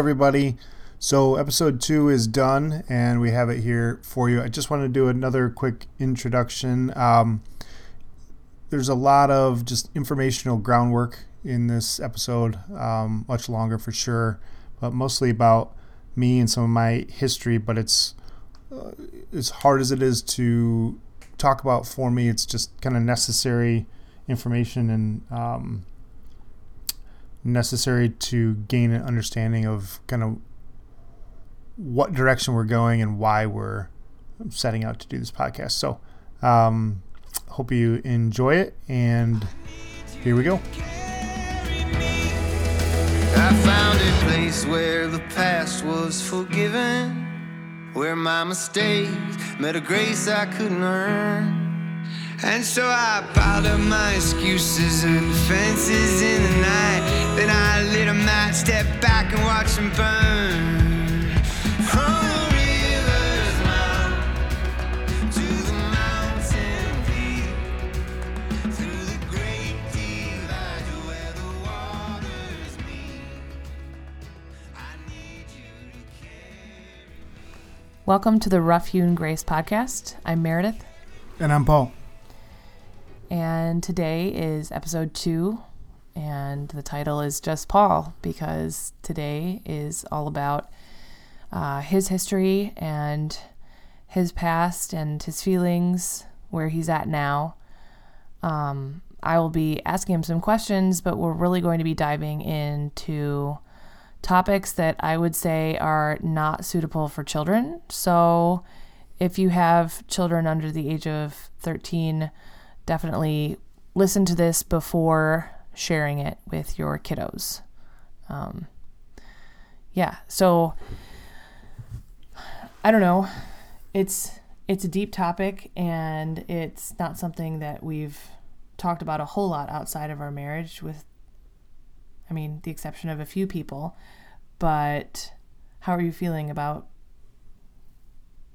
Everybody. So, episode two is done, and we have it here for you. I just want to do another quick introduction. Um, there's a lot of just informational groundwork in this episode, um, much longer for sure, but mostly about me and some of my history. But it's uh, as hard as it is to talk about for me, it's just kind of necessary information and um, necessary to gain an understanding of kind of what direction we're going and why we're setting out to do this podcast. So, um, hope you enjoy it, and here we go. I found a place where the past was forgiven, where my mistakes met a grace I couldn't earn. And so I piled up my excuses and defenses in the night. Then I lit a match, stepped back and watched them burn. From the river's mouth to the mountain peak, through the great divide to where the waters meet. I need you to care. Welcome to the Rough Hewn Grace podcast. I'm Meredith, And I'm Paul. And today is episode two, and the title is just Paul because today is all about uh, his history and his past and his feelings, where he's at now. Um, I will be asking him some questions, but we're really going to be diving into topics that I would say are not suitable for children. So, if you have children under the age of 13, definitely listen to this before sharing it with your kiddos. Um, yeah, so I don't know. It's it's a deep topic and it's not something that we've talked about a whole lot outside of our marriage with I mean, the exception of a few people. But how are you feeling about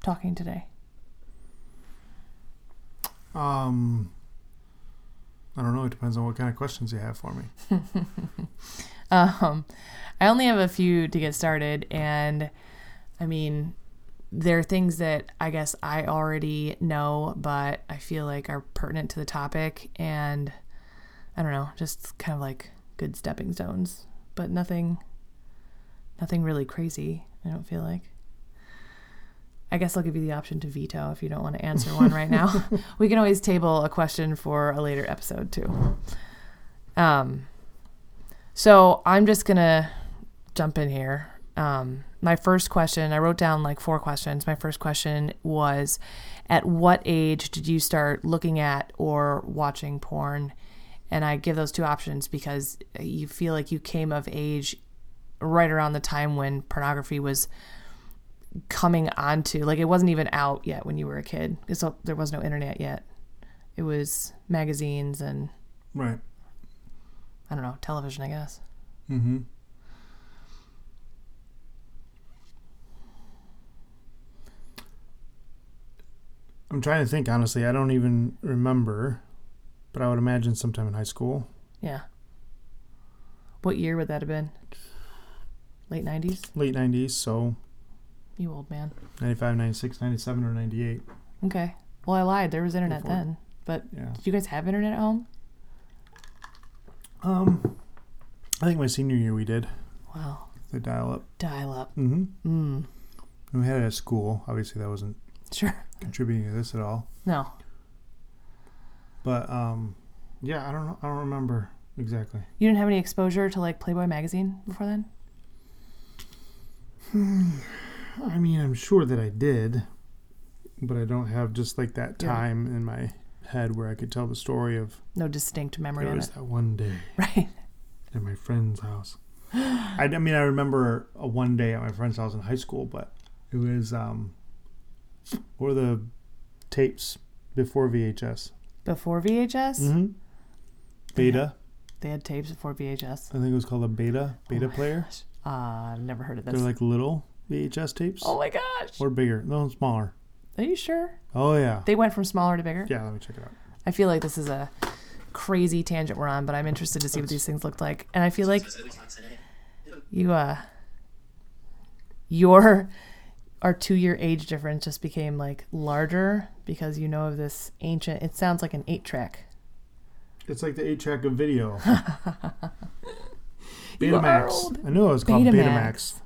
talking today? Um, I don't know. It depends on what kind of questions you have for me. Um, I only have a few to get started, and I mean, there are things that I guess I already know, but I feel like are pertinent to the topic, and I don't know, just kind of like good stepping stones, but nothing, nothing really crazy. I don't feel like. I guess I'll give you the option to veto if you don't want to answer one right now. we can always table a question for a later episode too. Um, so I'm just gonna jump in here. Um, my first question, I wrote down like four questions. My first question was, at what age did you start looking at or watching porn? And I give those two options because you feel like you came of age right around the time when pornography was coming onto like it wasn't even out yet when you were a kid so there was no internet yet it was magazines and Right. i don't know television i guess Mm-hmm. I'm trying to think, honestly. I don't even remember, but I would imagine sometime in high school. yeah what year would that have been late 90s Late 90s, so you old man 95, 96, 97, or 98. okay well i lied there was internet for it. then but Yeah. did you guys have internet at home Um, I think my senior year we did wow the dial up. dial up Mm-hmm. mm And we had it at school. Obviously, that wasn't sure contributing to this at all. no But um, yeah, I don't know. I don't remember exactly. you didn't have any exposure to like playboy magazine before then I mean, I'm sure that I did, but I don't have just like that Yeah. time in my head where I could tell the story of no distinct memory there was it that one day right at my friend's house. I, I mean, I remember a one day at my friend's house in high school, but it was um, what were the tapes before VHS? before vhs Mm-hmm. Beta. they had tapes before vhs I think it was called a beta beta Oh player. gosh. Uh, I've never heard of this. They're like little VHS tapes oh my gosh. or bigger. No, smaller. Are you sure? Oh yeah. They went from smaller to bigger? Yeah, let me check it out. I feel like this is a crazy tangent we're on, but I'm interested to see what these things looked like. And I feel like you uh your our two year age difference just became like larger because you know of this ancient. It sounds like an eight track. It's like the eight track of video. Betamax. I knew it was called Betamax. Betamax.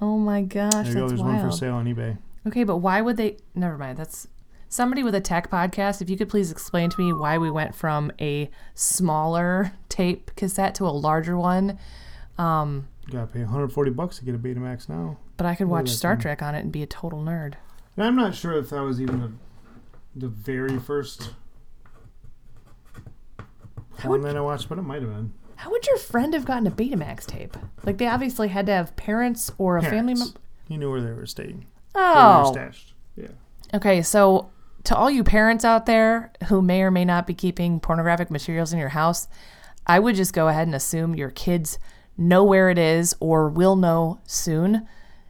Oh my gosh, There you go. There's one for sale on eBay. Okay, but why would they? Never mind. That's somebody with a tech podcast. If you could please explain to me why we went from a smaller tape cassette to a larger one. Um, You gotta pay 140 bucks to get a Betamax now. but I could watch Star thing? Trek on it and be a total nerd. And I'm not sure if that was even the, the very first one would- that I watched, but it might have been. How would your friend have gotten a Betamax tape? Like they obviously had to have parents or a family member. He knew where they were staying. Where they were Oh, stashed. Yeah. okay. So to all you parents out there who may or may not be keeping pornographic materials in your house, I would just go ahead and assume your kids know where it is or will know soon,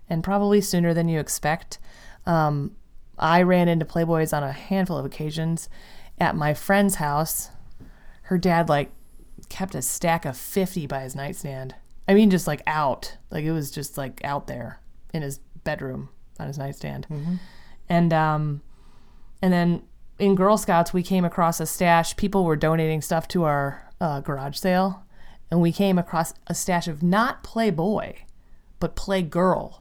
and probably sooner than you expect. Um, I ran into Playboys on a handful of occasions at my friend's house. Her dad like kept a stack of 50 by his nightstand. I mean, just like out. Like it was just like out there in his bedroom on his nightstand. And um, and then in Girl Scouts, we came across a stash. People were donating stuff to our uh, garage sale, and we came across a stash of not Playboy, but Playgirl.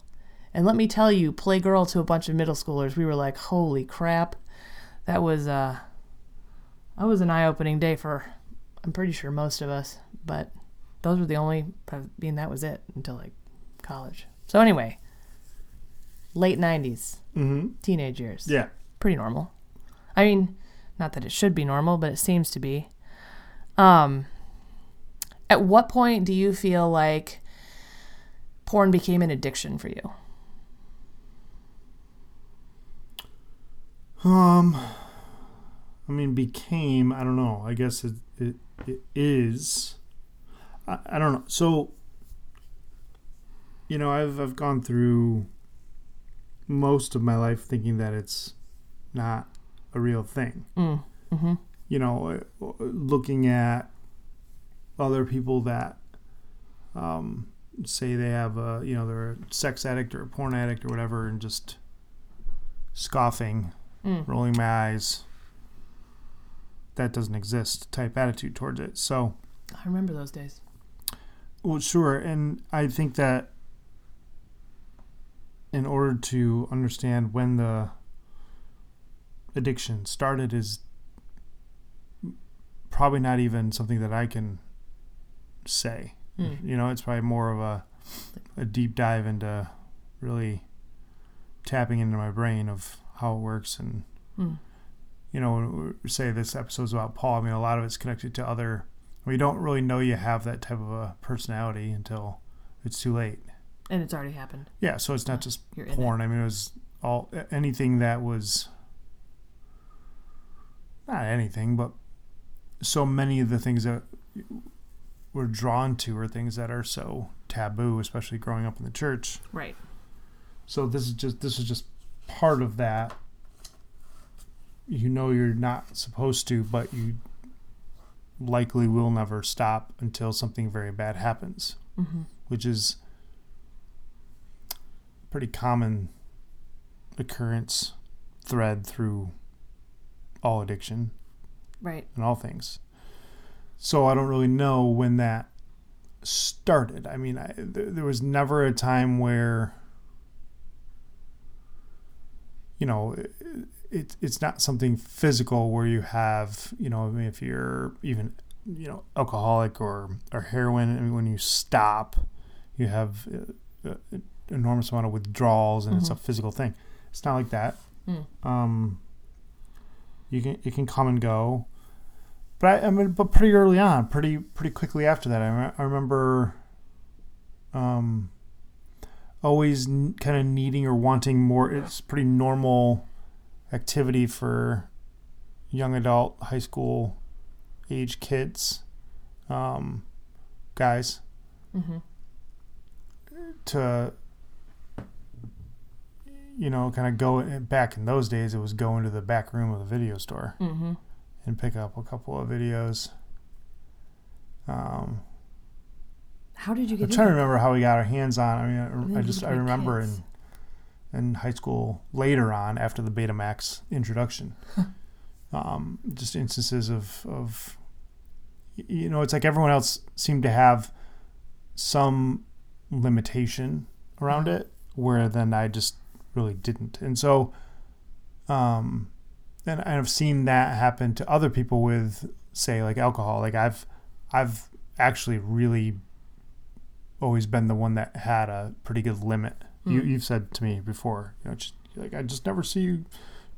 And let me tell you, Playgirl to a bunch of middle schoolers, we were like, "Holy crap!" That was uh, that was an eye-opening day for, I'm pretty sure most of us. But those were the only. I mean, that was it until like college. So anyway, late '90s, Mm-hmm. teenage years Yeah. pretty normal. I mean, not that it should be normal, but it seems to be. Um, at what point do you feel like porn became an addiction for you? Um, I mean, became. I don't know. I guess it it, it is. I, I don't know. So, you know, I've I've gone through most of my life thinking that it's not a real thing. Mm, mm-hmm. You know, uh, looking at other people that um, say they have a you know they're a sex addict or a porn addict or whatever, and just scoffing Mm. rolling my eyes that doesn't exist type attitude towards it so I remember those days. well sure and i think that in order to understand when the addiction started is probably not even something that i can say Mm. you know it's probably more of a a deep dive into really tapping into my brain of how it works and Mm. You know say this episode's about paul i mean a lot of it's connected to other we don't really know you have that type of a personality until it's too late And it's already happened. yeah so it's not just You're porn i mean it was all anything that was not anything but so many of the things that we're drawn to are things that are so taboo especially growing up in the church. Right. so this is just this is just part of that you know you're not supposed to but you likely will never stop until something very bad happens Mm-hmm. which is pretty common occurrence thread through all addiction Right. and all things. So I don't really know when that started. I mean, I, th- there was never a time where, you know, it, it's not something physical where you have, you know, I mean, if you're even, you know, alcoholic or, or heroin, I mean, when you stop, you have uh, uh, enormous amount of withdrawals and it's a physical thing. It's not like that. Mm. Um, you can it can come and go, but I, I mean, but pretty early on, pretty pretty quickly after that, I, re- I remember, um, always n- kind of needing or wanting more. It's pretty normal activity for young adult, high school age kids, um, guys Mm-hmm. to you know kind of go back in those days it was go into the back room of the video store Mm-hmm. and pick up a couple of videos um How did you get i'm trying to remember how we got our hands on i mean i, I just i remember kids. and in high school later on after the Betamax introduction. um, just instances of, of, you know, it's like everyone else seemed to have some limitation around it, where then I just really didn't. And so, um, and I've seen that happen to other people with, say, like alcohol. Like I've, I've actually really always been the one that had a pretty good limit. You, Mm. you've said to me before, you know, just like I just never see you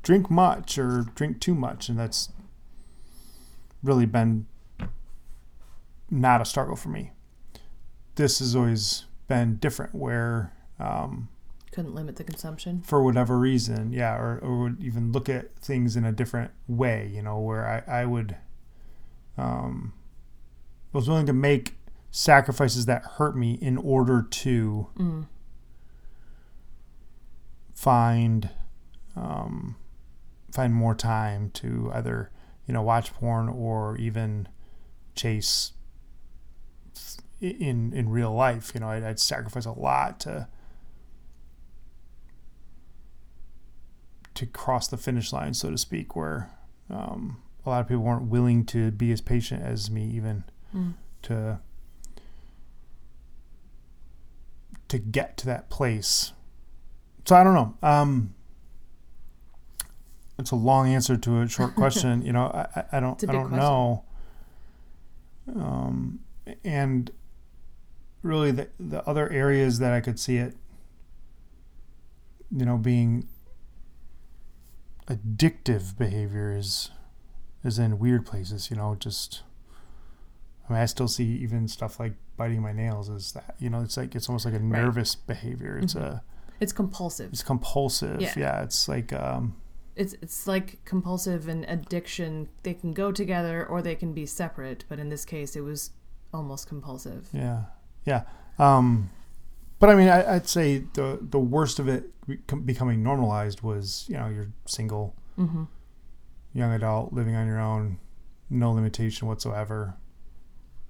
drink much or drink too much, and that's really been not a struggle for me. This has always been different, where um, Couldn't limit the consumption. for whatever reason, yeah, or, or would even look at things in a different way, you know, where I, I would, um, was willing to make sacrifices that hurt me in order to Mm. Find, um, find more time to either, you know, watch porn or even chase in, in real life, you know, I'd, I'd sacrifice a lot to, to cross the finish line, so to speak, where um, a lot of people weren't willing to be as patient as me, even Mm. to to get to that place. So I don't know. Um, it's a long answer to a short question. you know, I, I- don't I don't question. know. Um, and really, the the other areas that I could see it, you know, being addictive behavior is is in weird places. You know, just I mean, I still see even stuff like biting my nails is that you know it's like it's almost like a Right. nervous behavior. It's a It's compulsive. it's compulsive. Yeah. Yeah, it's like um, It's it's like compulsive and addiction. They can go together or they can be separate. But in this case, it was almost compulsive. yeah, yeah. Um, but I mean, I, I'd say the the worst of it becoming normalized was you know you're single, Mm-hmm. young adult, living on your own, no limitation whatsoever.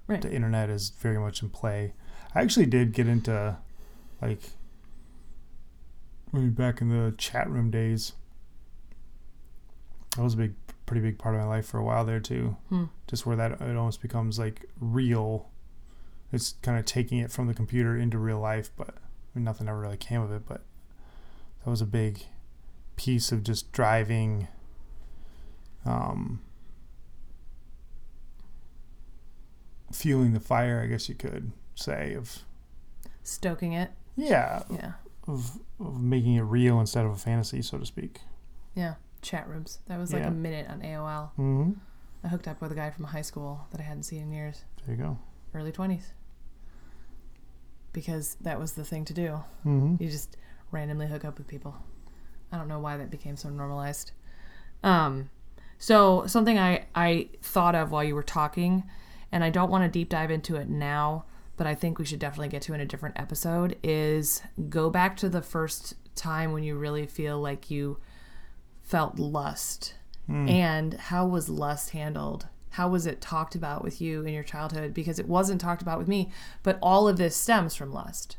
Right. The internet is very much in play. I actually did get into like maybe back in the chat room days. That was a big, pretty big part of my life for a while there too. Hmm. Just where that it almost becomes like real. It's kind of taking it from the computer into real life, but I mean, nothing ever really came of it. But that was a big piece of just driving. Um, fueling the fire, I guess you could say, of Stoking it. yeah, Yeah. Of, of making it real instead of a fantasy, so to speak. Yeah. Chat rooms. That was like Yeah. a minute on AOL. Mm-hmm. I hooked up with a guy from high school that I hadn't seen in years, There you go. early 20s. Because that was the thing to do. Mm-hmm. You just randomly hook up with people. I don't know why that became so normalized. Um, so something I I thought of while you were talking, and I don't want to deep dive into it now, but I think we should definitely get to in a different episode. Is go back to the first time when you really feel like you felt lust, hmm. and how was lust handled? How was it talked about with you in your childhood? Because it wasn't talked about with me, but all of this stems from lust.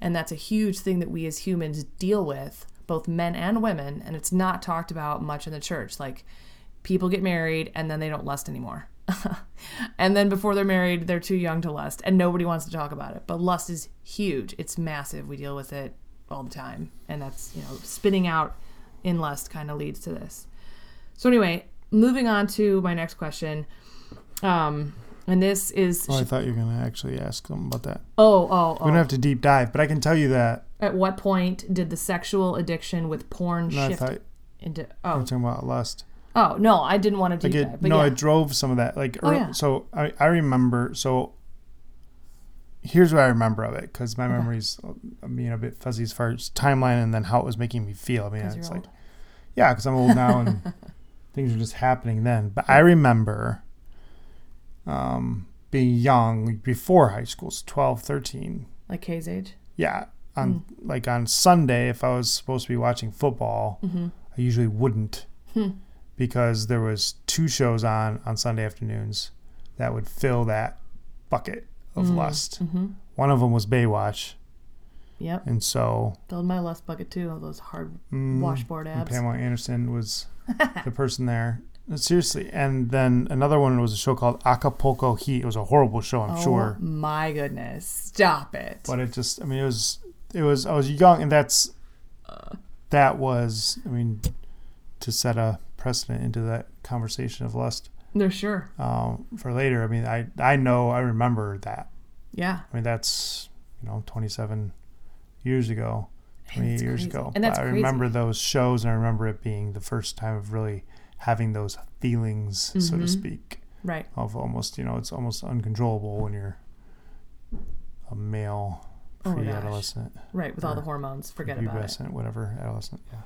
And that's a huge thing that we as humans deal with, both men and women. And it's not talked about much in the church. Like people get married and then they don't lust anymore. and then before they're married, they're too young to lust and nobody wants to talk about it. But lust is huge, it's massive. We deal with it all the time. And that's, you know, spinning out in lust kind of leads to this. So, anyway, moving on to my next question. Um, and this is Oh, I thought you were gonna actually ask them about that. oh oh We don't oh. have to deep dive, but I can tell you that. At what point did the sexual addiction with porn No, I shift thought you into? were Oh, talking about lust. Oh no, I didn't want to Like deep it. But no, yeah. it drove some of that. Like, Oh, yeah. so I, I remember. So here's what I remember of it, because my memories uh, being a bit fuzzy as far as timeline and then how it was making me feel. I mean, it's like, old. yeah, because I'm old now and things are just happening then. But I remember um, being young before high school, so 12, 13. like Kay's age. Yeah, on like on Sunday, if I was supposed to be watching football, Mm-hmm. I usually wouldn't Hmm. Because there was two shows on on Sunday afternoons that would fill that bucket of lust. Mm-hmm. One of them was Baywatch, Yep. and so Filled my lust bucket too. All those hard mm, washboard and. Pamela Anderson was the person there. Seriously, and then another one was a show called Acapulco Heat. It was a horrible show, I'm oh sure, my goodness! Stop it. but it just, I mean, it was, it was. I was young, and that's, that was, I mean, to set a precedent into that conversation of lust They're sure. um, for later. I mean, I, I know, I remember that. Yeah. I mean, that's, you know, 27 years ago, 28 It's years crazy. ago. And that's I crazy. remember those shows, and I remember it being the first time of really having those feelings, so to Mhm. speak, Right. of almost, you know, it's almost uncontrollable when you're a male Oh, pre-adolescent, Right. With all the hormones. Forget about it. whatever, adolescent. Yeah.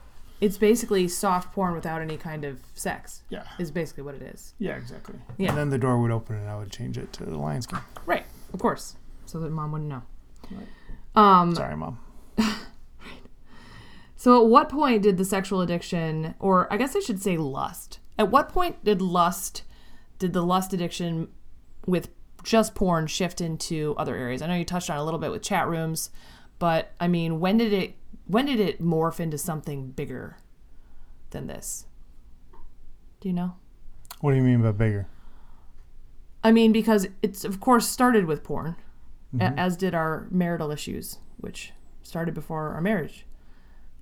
It's basically soft porn without any kind of sex. Yeah. Is basically what it is. Yeah, exactly. Yeah. And then the door would open, and I would change it to the Lions game. Right. Of course. So that mom wouldn't know. Right. Um. Sorry, mom. So at what point did the sexual addiction, or I guess I should say lust, at what point did lust, did the lust addiction with just porn shift into other areas? I know you touched on it a little bit with chat rooms, but I mean, when did it, when did it morph into something bigger than this? Do you know? What do you mean by bigger? I mean, because it's of course started with porn, a- as did our marital issues, which started before our marriage.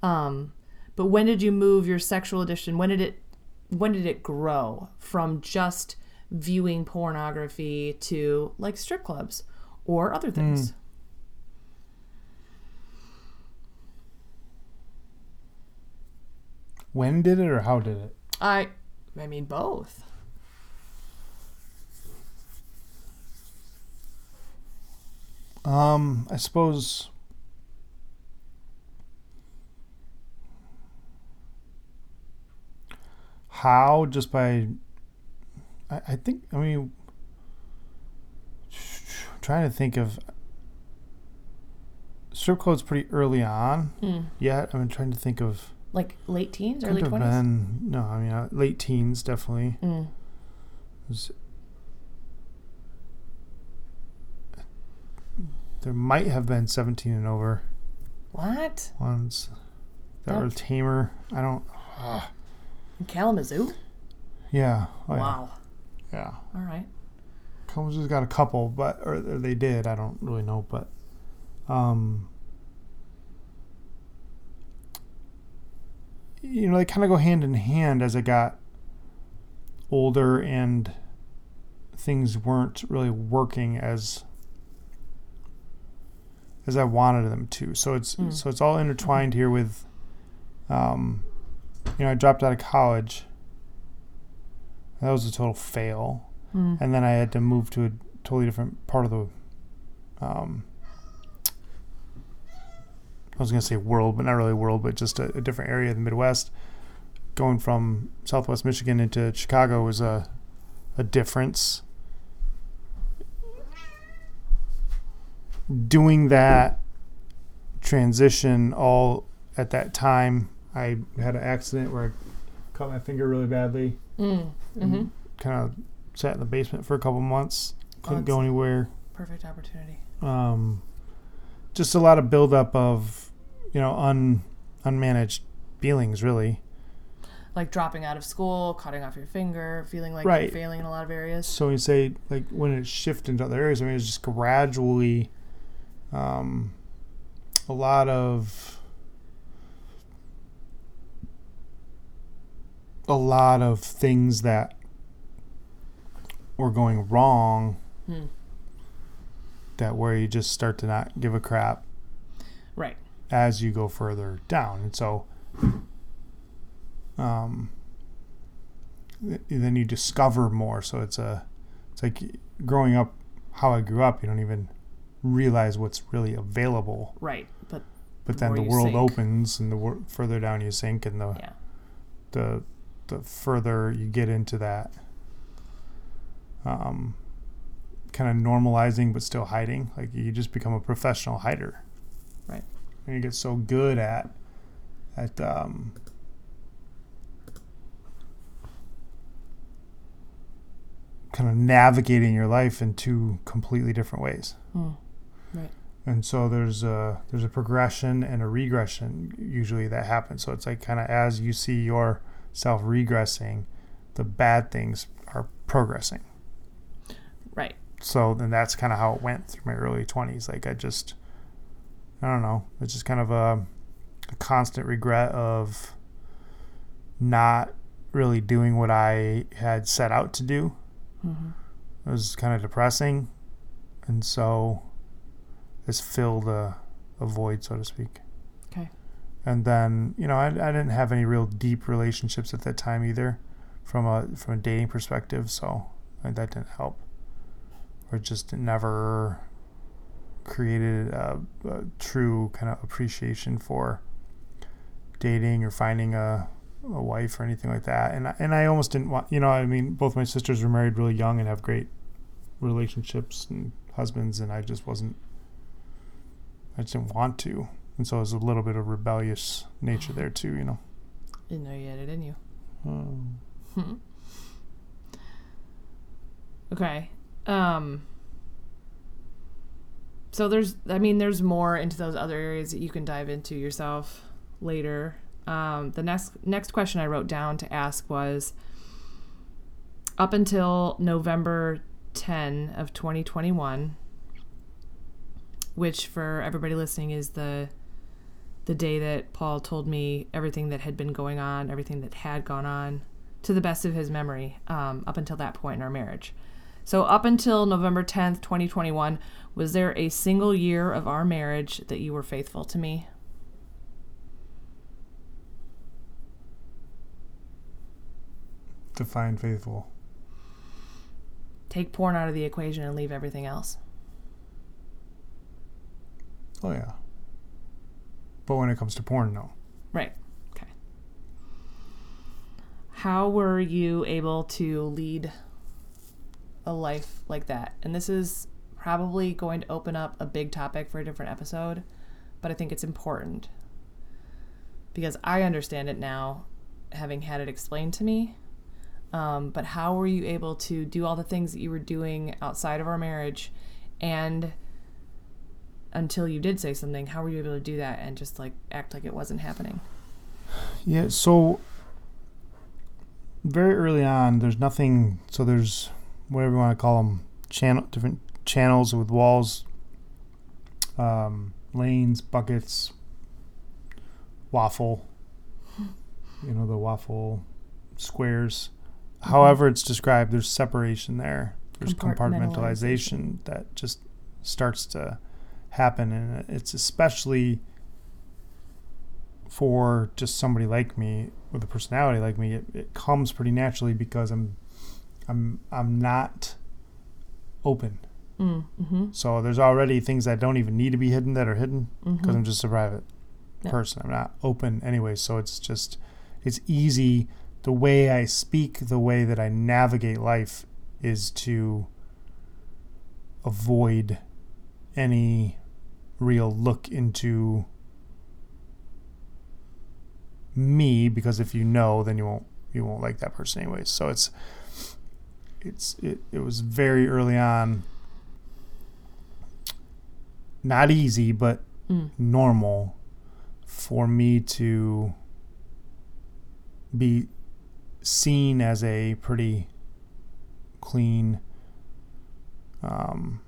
Um, but when did you move your sexual addiction? When did it? When did it grow from just viewing pornography to like strip clubs or other things? When did it, or how did it? I, I mean both. Um, I suppose. How? Just by. I, I think. I mean. Trying to think of. Strip club's pretty early on. Mm. Yet I'm trying to think of. Like late teens, Could early have twenties. been no. I mean, uh, late teens definitely. Mm. Was- there might have been 17 and over What? ones that were That's- tamer. I don't. In Kalamazoo? Yeah. Oh, yeah. Wow. Yeah. All right. Kalamazoo's got a couple, but or they did. I don't really know, but um, you know, they kind of go hand in hand as I got older and things weren't really working as as I wanted them to. So it's Mm. so it's all intertwined here with um, you know, I dropped out of college. That was a total fail Mm. and then I had to move to a totally different part of the. Um, I was gonna say world, but not really world, but just a, a different area of the Midwest. Going from Southwest Michigan into Chicago was a a difference. Doing that transition all at that time, I had an accident where I cut my finger really badly Mm. Mm-hmm. kind of sat in the basement for a couple months. Couldn't go anywhere. Perfect opportunity. Um, just a lot of buildup of, you know, un unmanaged feelings, really. Like dropping out of school, cutting off your finger, feeling like Right. you're failing in a lot of areas. So you say like when it shifted into other areas, I mean, it's just gradually, um, a lot of. A lot of things that were going wrong Hmm. that where you just start to not give a crap. As you go further down. And so um, then you discover more. So it's a it's like growing up how I grew up, you don't even realize what's really available. Right. But But The then the world sink. opens and the wor- further down you sink and the yeah. the the further you get into that um, kind of normalizing but still hiding like you just become a professional hider Right. and you get so good at at um, kind of navigating your life in two completely different ways Mm. Right. and so there's a there's a progression and a regression usually that happens so it's like kind of as you see yourself regressing the bad things are progressing Right. so then that's kind of how it went through my early 20s like i just i don't know. It's just kind of a, a constant regret of not really doing what i had set out to do. Hmm it was kind of depressing. And so it's filled a, a void so to speak. Okay. and then you know I, I didn't have any real deep relationships at that time either from a from a dating perspective so like, that didn't help. Or just never created a, a true kind of appreciation for dating or finding a a wife or anything like that and I, and I almost didn't want you know I mean both my sisters were married really young and have great relationships and husbands and I just wasn't I just didn't want to and so there's a little bit of rebellious nature there too you know Didn't know you had it in you. um, Okay. Um so there's I mean there's more into those other areas that you can dive into yourself later. Um the next next question I wrote down to ask was up until November 10 of 2021 which for everybody listening is the the day that Paul told me everything that had been going on, everything that had gone on to the best of his memory um, up until that point in our marriage. So, up until November 10th, 2021, was there a single year of our marriage that you were faithful to me? define faithful Take porn out of the equation and leave everything else. oh yeah but when it comes to porn no Right. Okay. How were you able to lead a life like that? And this is probably going to open up a big topic for a different episode, but I think it's important because I understand it now, having had it explained to me. Um, but how were you able to do all the things that you were doing outside of our marriage and until you did say something, how were you able to do that and just like act like it wasn't happening? Yeah, so very early on, there's nothing. So there's whatever you want to call them, channel different channels with walls, um, lanes, buckets, waffle. You know the waffle squares. However, it's described. There's separation there. There's Compartmentalization. compartmentalization that just starts to happen, and it's especially for just somebody like me with a personality like me, it, it comes pretty naturally because I'm I'm I'm not open. Mm, mm-hmm. So there's already things that don't even need to be hidden that are hidden because Mm-hmm. I'm just a private Yeah. person. I'm not open anyway, so it's just it's easy the way I speak, the way that I navigate life is to avoid any real look into me because if you know then you won't you won't like that person anyways so it's it's it, it was very early on not easy but Mm. normal for me to be seen as a pretty clean um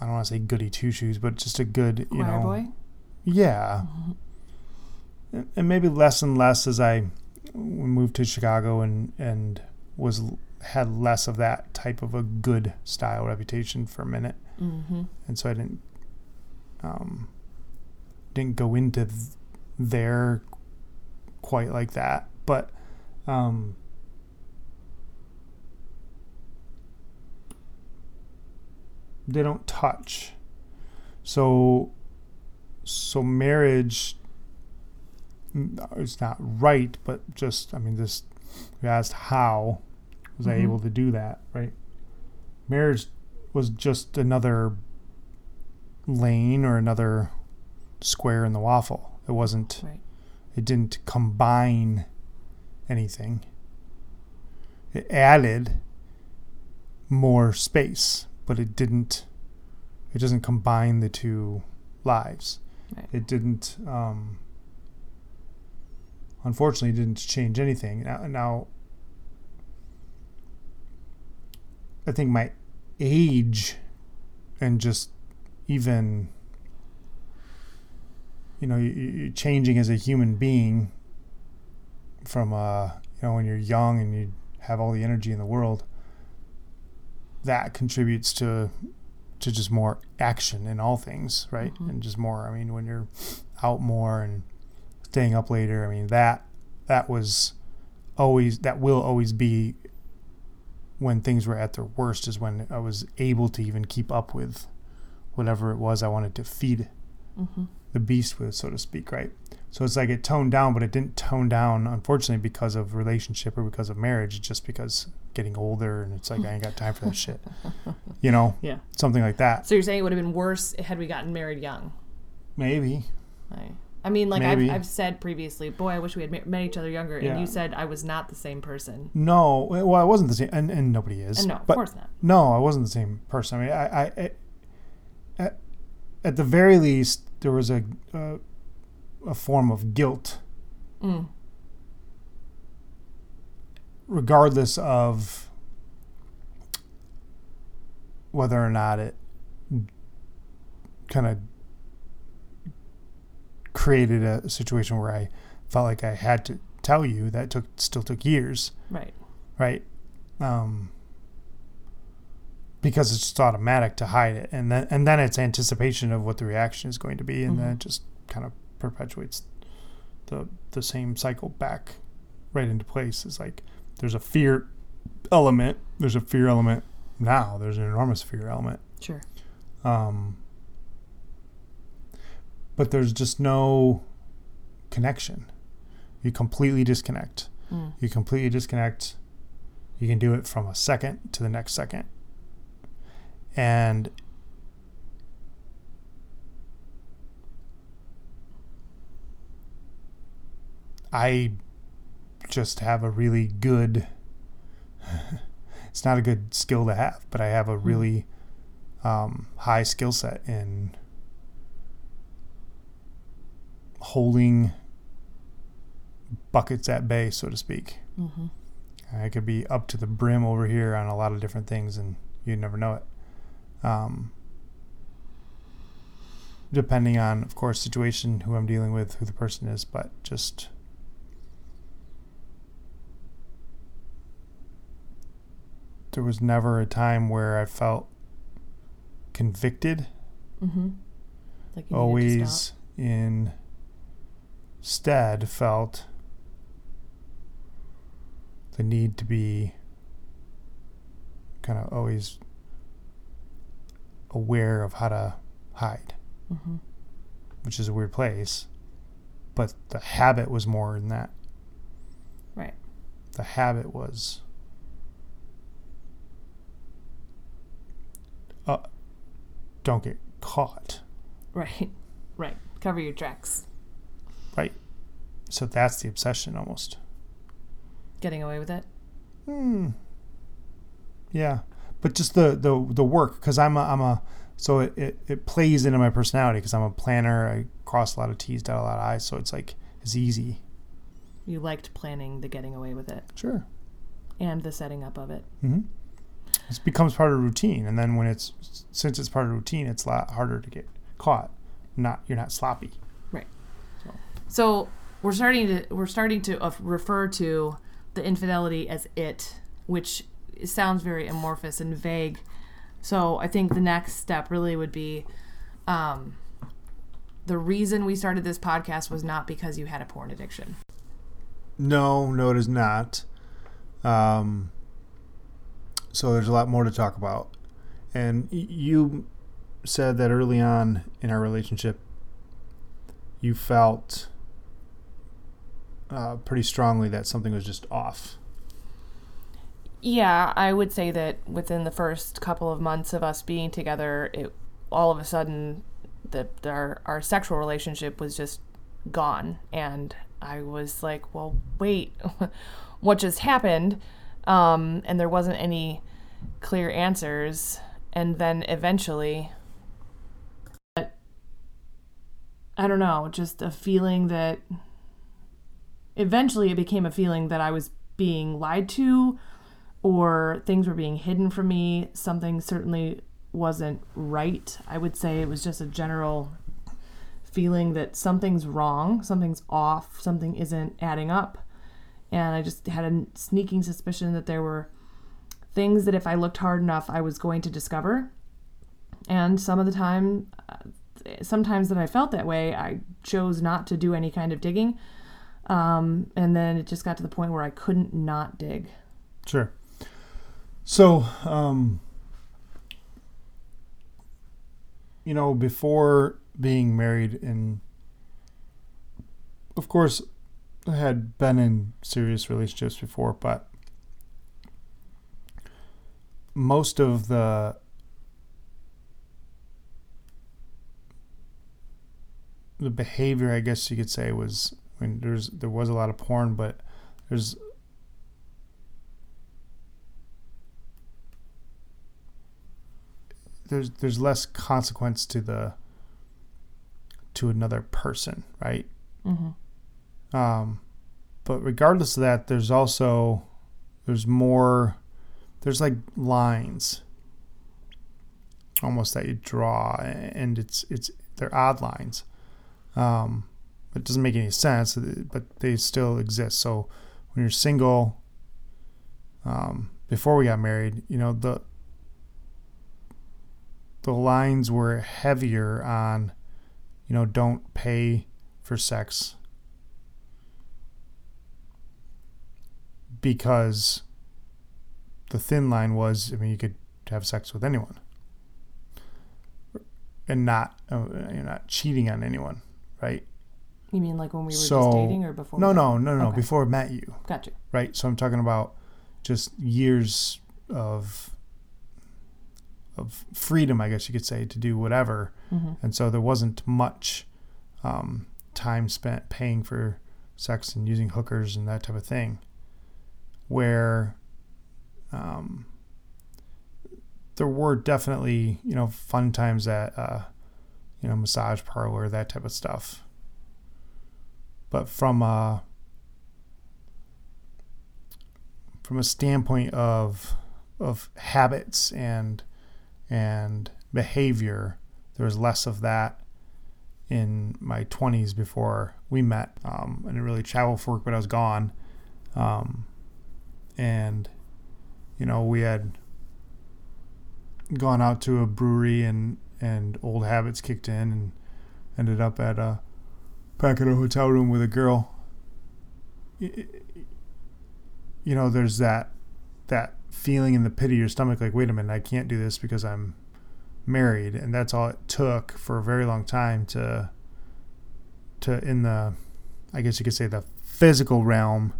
I don't want to say goody two shoes, but just a good, you Choir know, boy. yeah, and and maybe less and less as I moved to Chicago and and was had less of that type of a good style reputation for a minute, Mm-hmm. and so I didn't um, didn't go into th- there quite like that, but um, they don't touch. So so marriage mm, is not right, but just I mean this you asked how was I Mhm. able to do that, right? Marriage was just another lane or another square in the waffle. It wasn't Right. it didn't combine anything. It added more space, but it didn't it doesn't combine the two lives. Right. It didn't. Um, unfortunately, it didn't change anything. Now, now, I think my age and just even you know you, changing as a human being from uh you know when you're young and you have all the energy in the world that contributes to to just more action in all things right Mhm. and just more i mean when you're out more and staying up later i mean that that was always that will always be when things were at their worst is when i was able to even keep up with whatever it was i wanted to feed Mm-hmm. the beast with, so to speak, right? So it's like it toned down, but it didn't tone down, unfortunately, because of relationship or because of marriage. Just because getting older and it's like I ain't got time for that shit, you know, Yeah. something like that. So you're saying it would have been worse had we gotten married young? Maybe. Right. I mean, like I've, I've said previously, boy, I wish we had met each other younger. Yeah. And you said I was not the same person. No, well, I wasn't the same, and, and nobody is. And no, of but course not. no, I wasn't the same person. I mean, I, I, I at, at the very least, there was a, a, a form of guilt Mm. regardless of whether or not it kind of created a situation where I felt like I had to tell you that took still took years, Right. right? Um, because it's just automatic to hide it, and then and then it's anticipation of what the reaction is going to be, and then Mhm. it just kind of perpetuates the the same cycle back right into place. It's like there's a fear element. There's a fear element now. There's an enormous fear element. Sure. Um, but there's just no connection. You completely disconnect. Mm. You completely disconnect. You can do it from a second to the next second. And I just have a really good it's not a good skill to have, but I have a really um, high skill set in holding buckets at bay, so to speak. Mm-hmm. I could be up to the brim over here on a lot of different things, and you'd never know it. Um, depending on, of course, situation, who I'm dealing with, who the person is, but just there was never a time where I felt convicted. Mm-hmm. Like you needed to Always stop. Instead felt the need to be kind of always aware of how to hide, Mm-hmm. which is a weird place. But the habit was more than that. Right. The habit was uh, don't get caught. Right. Right. Cover your tracks. Right. So that's the obsession almost. Getting away with it. Hmm. Yeah, but just the the the work because I'm a I'm a so it, it it plays into my personality because I'm a planner. I cross a lot of T's, dot a lot of I's, so it's like it's easy. You liked planning the getting away with it Sure. and the setting up of it. Mm-hmm. It becomes part of routine, and then when it's since it's part of routine, it's a lot harder to get caught. Not you're not sloppy. So we're starting to we're starting to uh, refer to the infidelity as it, which sounds very amorphous and vague. So I think the next step really would be, um, the reason we started this podcast was not because you had a porn addiction. No, no, it is not. Um, so there's a lot more to talk about. And you said that early on in our relationship, you felt uh, pretty strongly that something was just off. Yeah, I would say that within the first couple of months of us being together, it all of a sudden the our our sexual relationship was just gone, and I was like, "Well, wait, what just happened?" Um, and there wasn't any clear answers, and then eventually, I don't know, just a feeling that eventually it became a feeling that I was being lied to or things were being hidden from me. Something certainly wasn't right. I would say it was just a general feeling that something's wrong, something's off, something isn't adding up. And I just had a sneaking suspicion that there were things that if I looked hard enough, I was going to discover. And some of the time, uh, sometimes that I felt that way, I chose not to do any kind of digging. Um, and then it just got to the point where I couldn't not dig. Sure. So, um, you know, before being married, and of course, I had been in serious relationships before, but most of the the behavior, I guess you could say, was I mean, there's there was a lot of porn, but there's there's there's less consequence to the to another person, right? Mm-hmm. Um, but regardless of that, there's also there's more there's like lines almost that you draw, and it's it's they're odd lines. Um, it doesn't make any sense, but they still exist. So when you're single, um, before we got married, you know the the lines were heavier on, you know, don't pay for sex because the thin line was, I mean, you could have sex with anyone and not uh, you're not cheating on anyone, right? You mean like when we were So- just dating or before? No, no, no, no. Okay. Before I met you, Gotcha. right? So I'm talking about just years of of freedom, I guess you could say, to do whatever. Mm-hmm. And so there wasn't much um, time spent paying for sex and using hookers and that type of thing. Where um, there were definitely, you know, fun times at, uh, you know, massage parlor, that type of stuff. But from a from a standpoint of of habits and and behavior, there was less of that in my 20s before we met. Um, I didn't really travel for work, but I was gone. Um, and, you know, we had gone out to a brewery and, and old habits kicked in and ended up at a back at a hotel room with a girl. You know, there's that that feeling in the pit of your stomach like wait a minute i can't do this because i'm married and that's all it took for a very long time to to in the i guess you could say the physical realm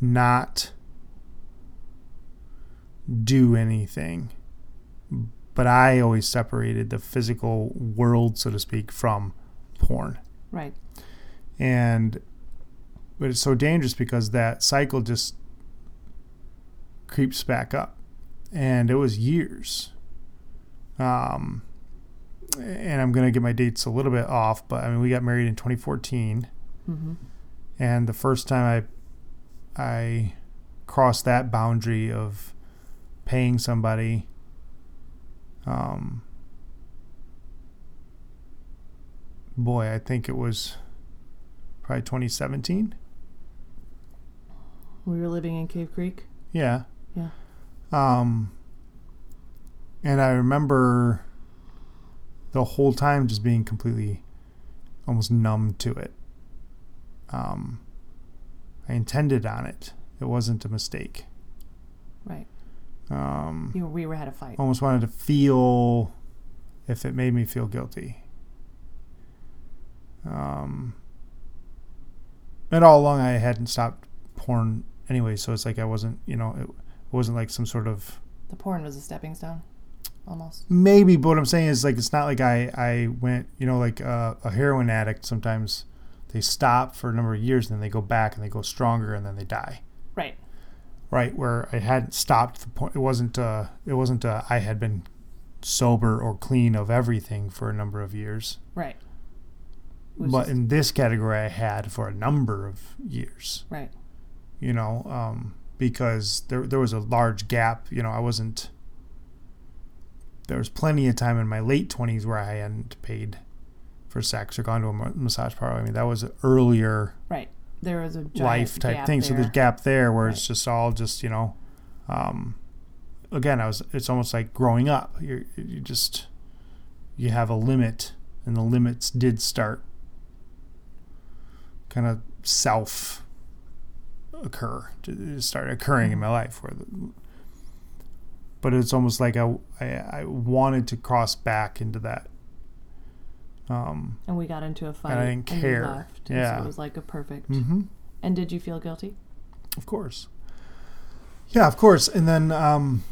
not do anything but i always separated the physical world so to speak from porn Right. and but it's so dangerous because that cycle just creeps back up and it was years um and i'm going to get my dates a little bit off but i mean we got married in 2014 Mm-hmm. and the first time i i crossed that boundary of paying somebody um boy i think it was probably 2017 We were living in Cave Creek. Yeah. Yeah. Um, and I remember the whole time just being completely almost numb to it. Um, I intended on it. It wasn't a mistake. Right. Um, You we were had a fight. almost wanted to feel if it made me feel guilty. Um, and all along I hadn't stopped porn anyway, so it's like I wasn't, you know, it wasn't like some sort of The porn was a stepping stone, almost. maybe. But what I'm saying is like it's not like I I went, you know, like uh, a heroin addict. Sometimes they stop for a number of years, and then they go back and they go stronger, and then they die. Right. right where I hadn't stopped the point. It wasn't uh it wasn't uh I had been sober or clean of everything for a number of years. Right. But in this category, I had for a number of years. right. You know, um, because there there was a large gap. You know, I wasn't. There was plenty of time in my late twenties where I hadn't paid for sex or gone to a massage parlor. I mean, that was earlier Right. There was a life type thing. So there's there. gap there where it's just all just you know, um, again, I was. It's almost like growing up. You you just you have a limit, and the limits did start kind of self occur to start occurring in my life where the, but it's almost like I, I I wanted to cross back into that um And we got into a fight. and I didn't and care. left, and Yeah. So it was like a perfect. mm-hmm. And did you feel guilty? Of course. Yeah, of course. And then um,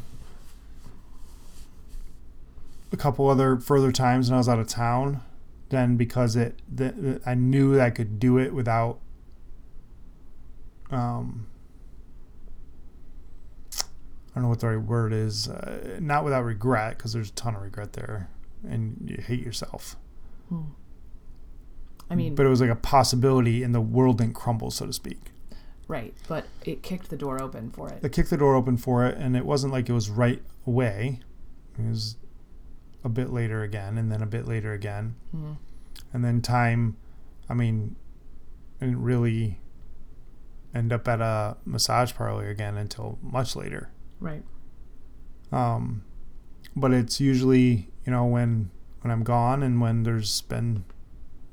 a couple other further times when I was out of town, then because it, the, the, I knew that I could do it without, um, I don't know what the right word is, uh, not without regret, because there's a ton of regret there, and you hate yourself. I mean, but it was like a possibility, and the world didn't crumble, so to speak. right. But it kicked the door open for it it. kicked the door open for it, and it wasn't like it was right away. It was a bit later again, and then a bit later again, Mhm. and then time. I mean, I didn't really end up at a massage parlor again until much later. Right. Um, but it's usually you know when when I'm gone and when there's been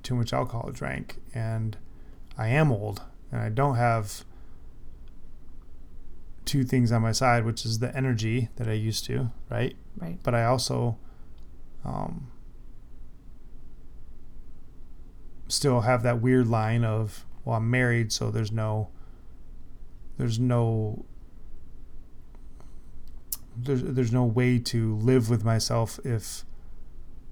too much alcohol drank and I am old and I don't have two things on my side, which is the energy that I used to, right? Right. But I also um, still have that weird line of well, I'm married, so there's no there's no there's there's no way to live with myself if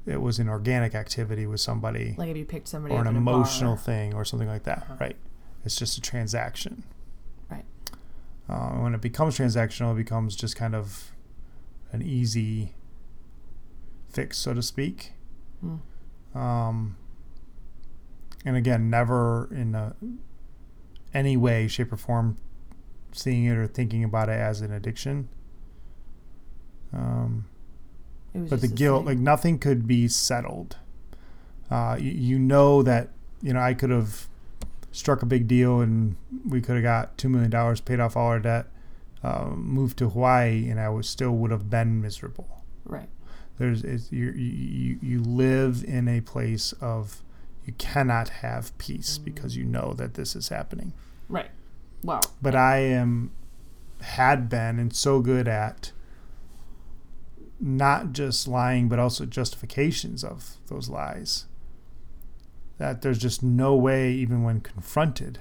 it was an organic activity with somebody Like if you picked somebody or an in a bar. emotional thing or something like that, Uh-huh. right? It's just a transaction. Right. Uh, when it becomes transactional, it becomes just kind of an easy fix, so to speak. Mm. Um, and again, never in a, any way, shape, or form seeing it or thinking about it as an addiction. Um, but the guilt, thing. like nothing could be settled. Uh, you, you know that you know I could have struck a big deal and we could have got two million dollars, paid off all our debt, uh, moved to Hawaii, and I was still would have been miserable. right. There's it's, you you you live in a place of you cannot have peace because you know that this is happening. Right. Well, But I am had been and so good at not just lying but also justifications of those lies that there's just no way even when confronted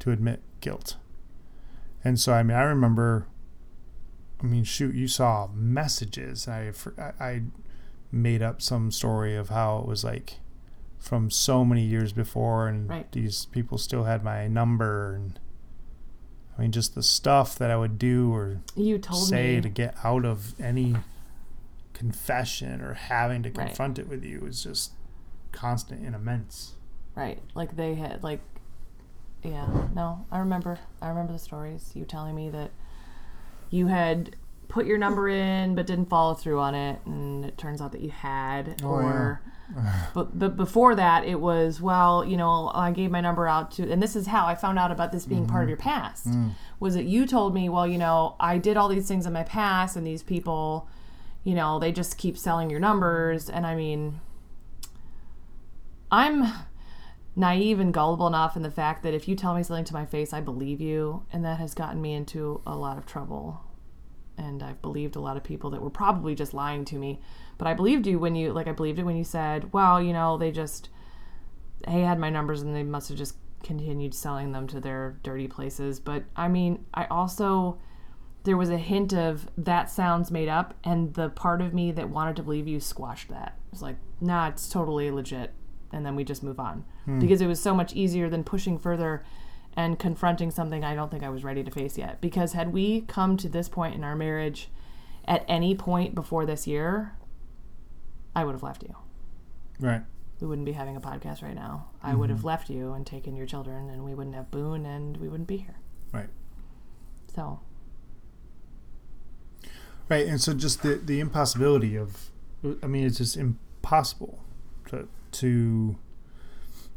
to admit guilt. And so I mean I remember I mean shoot you saw messages I I made up some story of how it was like from so many years before and Right. these people still had my number and I mean just the stuff that I would do or you told say me. to get out of any confession or having to Right. confront it with you is just constant and immense. Right. Like they had like yeah, no, I remember. I remember the stories. You telling me that you had put your number in but didn't follow through on it and it turns out that you had Oh, or but but before that it was well, you know, I gave my number out to and this is how I found out about this being Mm-hmm. part of your past. Mm. Was that you told me, well, you know, I did all these things in my past and these people, you know, they just keep selling your numbers and I mean I'm naive and gullible enough in the fact that if you tell me something to my face, I believe you, and that has gotten me into a lot of trouble. And I've believed a lot of people that were probably just lying to me. But I believed you when you, like, I believed it when you said, well, you know, they just, they had my numbers and they must have just continued selling them to their dirty places. But I mean, I also, there was a hint of that sounds made up, and the part of me that wanted to believe you squashed that. It was like, nah, it's totally legit. And then we just move on hmm. because it was so much easier than pushing further and confronting something I don't think I was ready to face yet. Because had we come to this point in our marriage at any point before this year, I would have left you. Right. We wouldn't be having a podcast right now. I would mm-hmm. have left you and taken your children, and we wouldn't have Boone, and we wouldn't be here. Right. So, Right. And so just the the impossibility of, I mean, it's just impossible to to.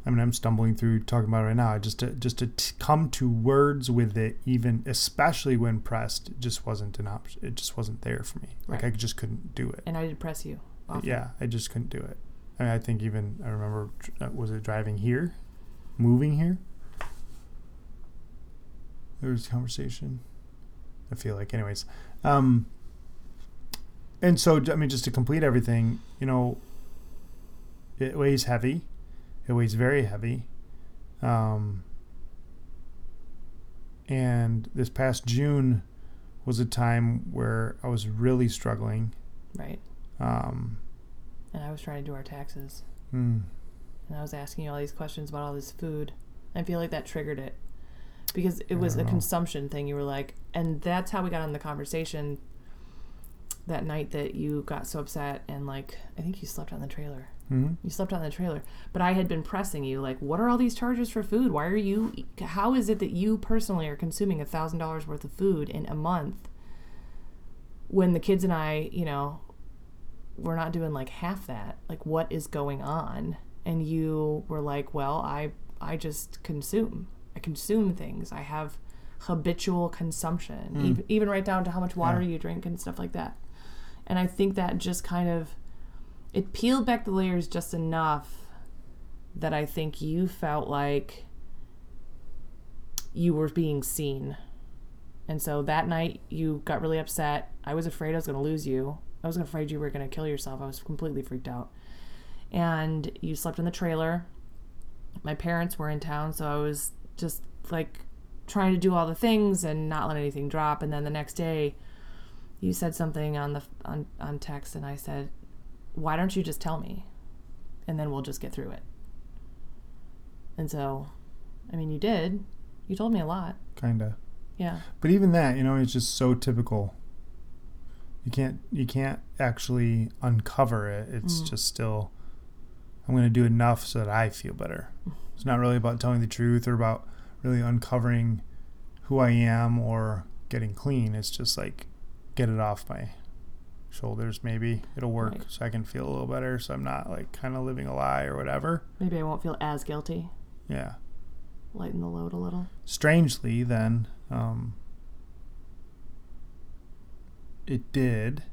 I mean, I'm stumbling through talking about it right now. Just to just to t- come to words with it, even especially when pressed, it just wasn't an option. It just wasn't there for me. Like I just couldn't do it. and I did press you. Often. Yeah, I just couldn't do it. I, mean, I think even I remember uh, was it driving here, moving here. There was conversation. I feel like, anyways, um, and so I mean, just to complete everything, you know, it weighs heavy. It weighs very heavy. Um, and this past June was a time where I was really struggling. Right. Um, And I was trying to do our taxes. hmm. and I was asking you all these questions about all this food. I feel like that triggered it because it was a know. consumption thing. You were like, and that's how we got on the conversation that night that you got so upset and like I think you slept on the trailer. Hmm You slept on the trailer, but I had been pressing you like, what are all these charges for food? Why are you? How is it that you personally are consuming a thousand dollars worth of food in a month when the kids and I, you know, we're not doing like half that? Like, what is going on? And you were like, well, I I just consume. I consume things. I have habitual consumption, even, even right down to how much water Yeah. you drink and stuff like that. And I think that just kind of it peeled back the layers just enough that I think you felt like you were being seen. And so that night you got really upset. I was afraid I was going to lose you. I was afraid you were going to kill yourself. I was completely freaked out. And you slept in the trailer. My parents were in town, so I was just like trying to do all the things and not let anything drop. And then the next day, you said something on the on on text, and I said, "Why don't you just tell me, and then we'll just get through it." And so, I mean, you did. You told me a lot. Kinda. Yeah. But even that, you know, it's just so typical. You can't you can't actually uncover it. It's Mm. just still I'm going to do enough so that I feel better. It's not really about telling the truth or about really uncovering who I am or getting clean. It's just like get it off my shoulders maybe. It'll work Right. so I can feel a little better so I'm not like kind of living a lie or whatever. Maybe I won't feel as guilty. Yeah. Lighten the load a little. strangely then um, it did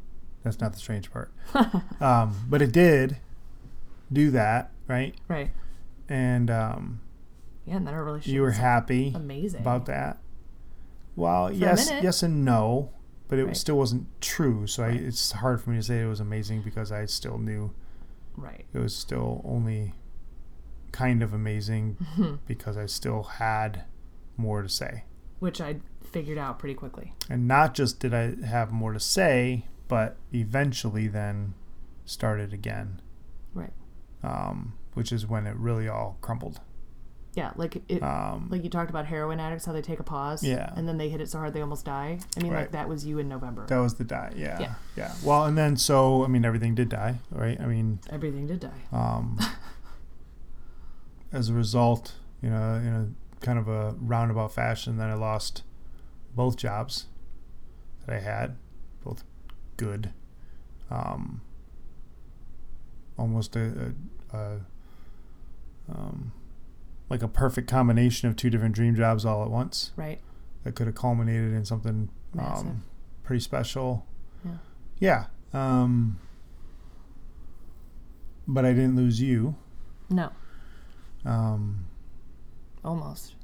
that's not the strange part um, but it did do that right Right. and um, Yeah, and then our relationship. you were happy amazing about that well yes yes and no but it Right. still wasn't true so Right. I, it's hard for me to say it was amazing because i still knew Right. it was still only kind of amazing Mm-hmm. because i still had more to say Which I figured out pretty quickly. And not just did I have more to say, but eventually then started again, Right. um, which is when it really all crumbled. Yeah, like it. Um, like you talked about heroin addicts, how they take a pause. Yeah. And then they hit it so hard they almost die. I mean, Right. like that was you in November. that was the die. Yeah, Yeah. yeah. Well, and then so I mean everything did die, right? I mean, Everything did die. um, as a result, you know, in a kind of a roundabout fashion, then I lost both jobs that I had, both good. Um, almost a, a, a um, like a perfect combination of two different dream jobs all at once Right. that could have culminated in something um, pretty special. Yeah. Yeah. Um, but I didn't lose you. No. Um, Almost.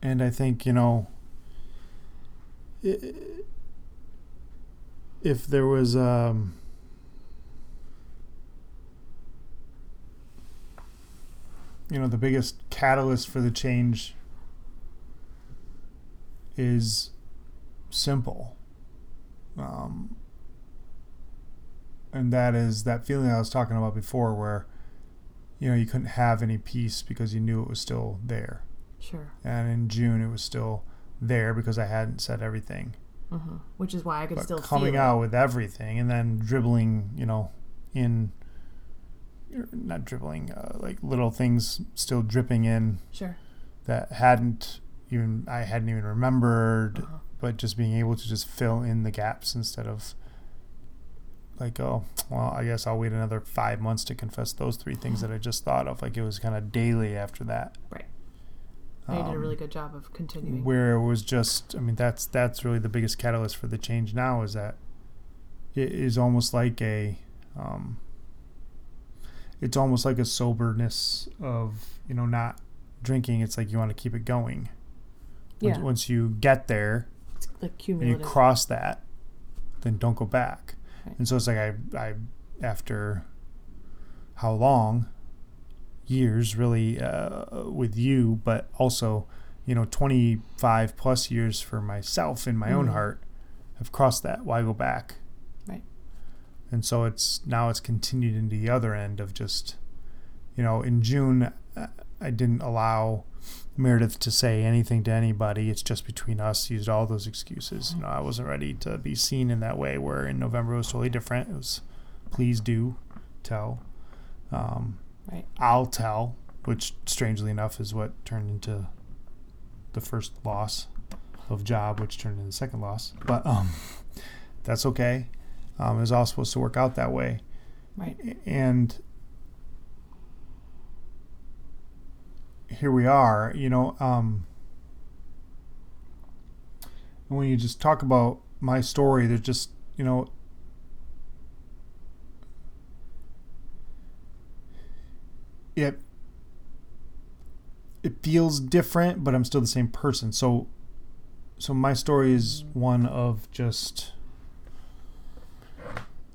and I think, you know, if there was, um, you know, the biggest catalyst for the change is simple. Um, and that is that feeling I was talking about before where, you know, you couldn't have any peace because you knew it was still there Sure. and in June it was still there because I hadn't said everything. hmm Which is why I could But still coming out with everything and then dribbling, you know, in not dribbling, uh, like little things still dripping in Sure. that hadn't even I hadn't even remembered, Uh-huh. but just being able to just fill in the gaps instead of like, oh, well, I guess I'll wait another five months to confess those three things that I just thought of. Like it was kind of daily after that. Right. You did a Um, really good job of continuing. where it was just i mean that's that's really the biggest catalyst for the change now is that it is almost like a um it's almost like a soberness of you know not drinking it's like you want to keep it going once, yeah. once you get there It's like and you cross that then don't go back Right. and so it's like i i after how long years really uh, with you but also you know 25 plus years for myself in my own Mhm. heart have crossed that why go back. And so it's now it's continued into the other end of just you know in june uh, i didn't allow meredith to say anything to anybody. It's just between us used all those excuses. You know i wasn't ready to be seen in that way where in november it was totally different. It was please do tell. Um, Right. i'll tell which strangely enough is what turned into the first loss of job which turned into the second loss. But um, that's okay um, it was all supposed to work out that way. Right. and here we are you know um and when you just talk about my story there's just you know it it feels different but i'm still the same person. So so my story is one of just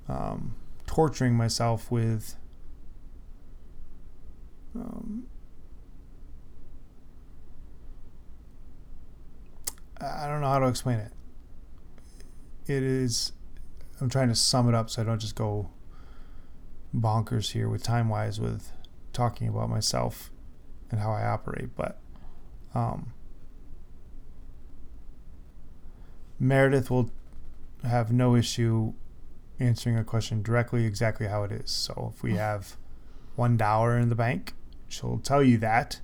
um, torturing myself with um, I don't know how to explain it. It is. I'm trying to sum it up so I don't just go bonkers here with time wise with talking about myself and how I operate, but um, Meredith will have no issue answering a question directly exactly how it is. So if we hmm. have one dollar in the bank, she'll tell you that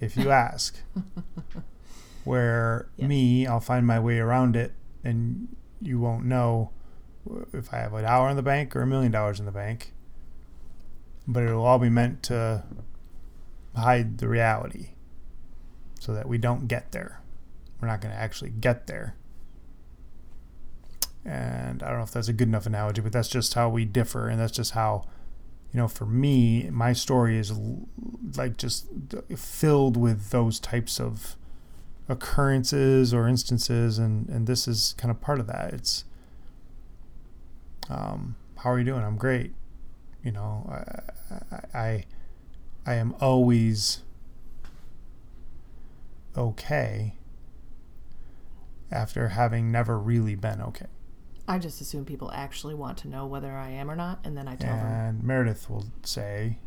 if you ask. Where Yes. me, I'll find my way around it, and you won't know if I have a dollar in the bank or a million dollars in the bank. But it'll all be meant to hide the reality so that we don't get there. We're not going to actually get there and I don't know if that's a good enough analogy, but that's just how we differ, and that's just how, you know, for me, my story is like just filled with those types of occurrences or instances, and and this is kind of part of that. It's, um, how are you doing? I'm great. You know, I I, I, am always okay after having never really been okay. I just assume people actually want to know whether I am or not, and then I tell them. And Meredith will say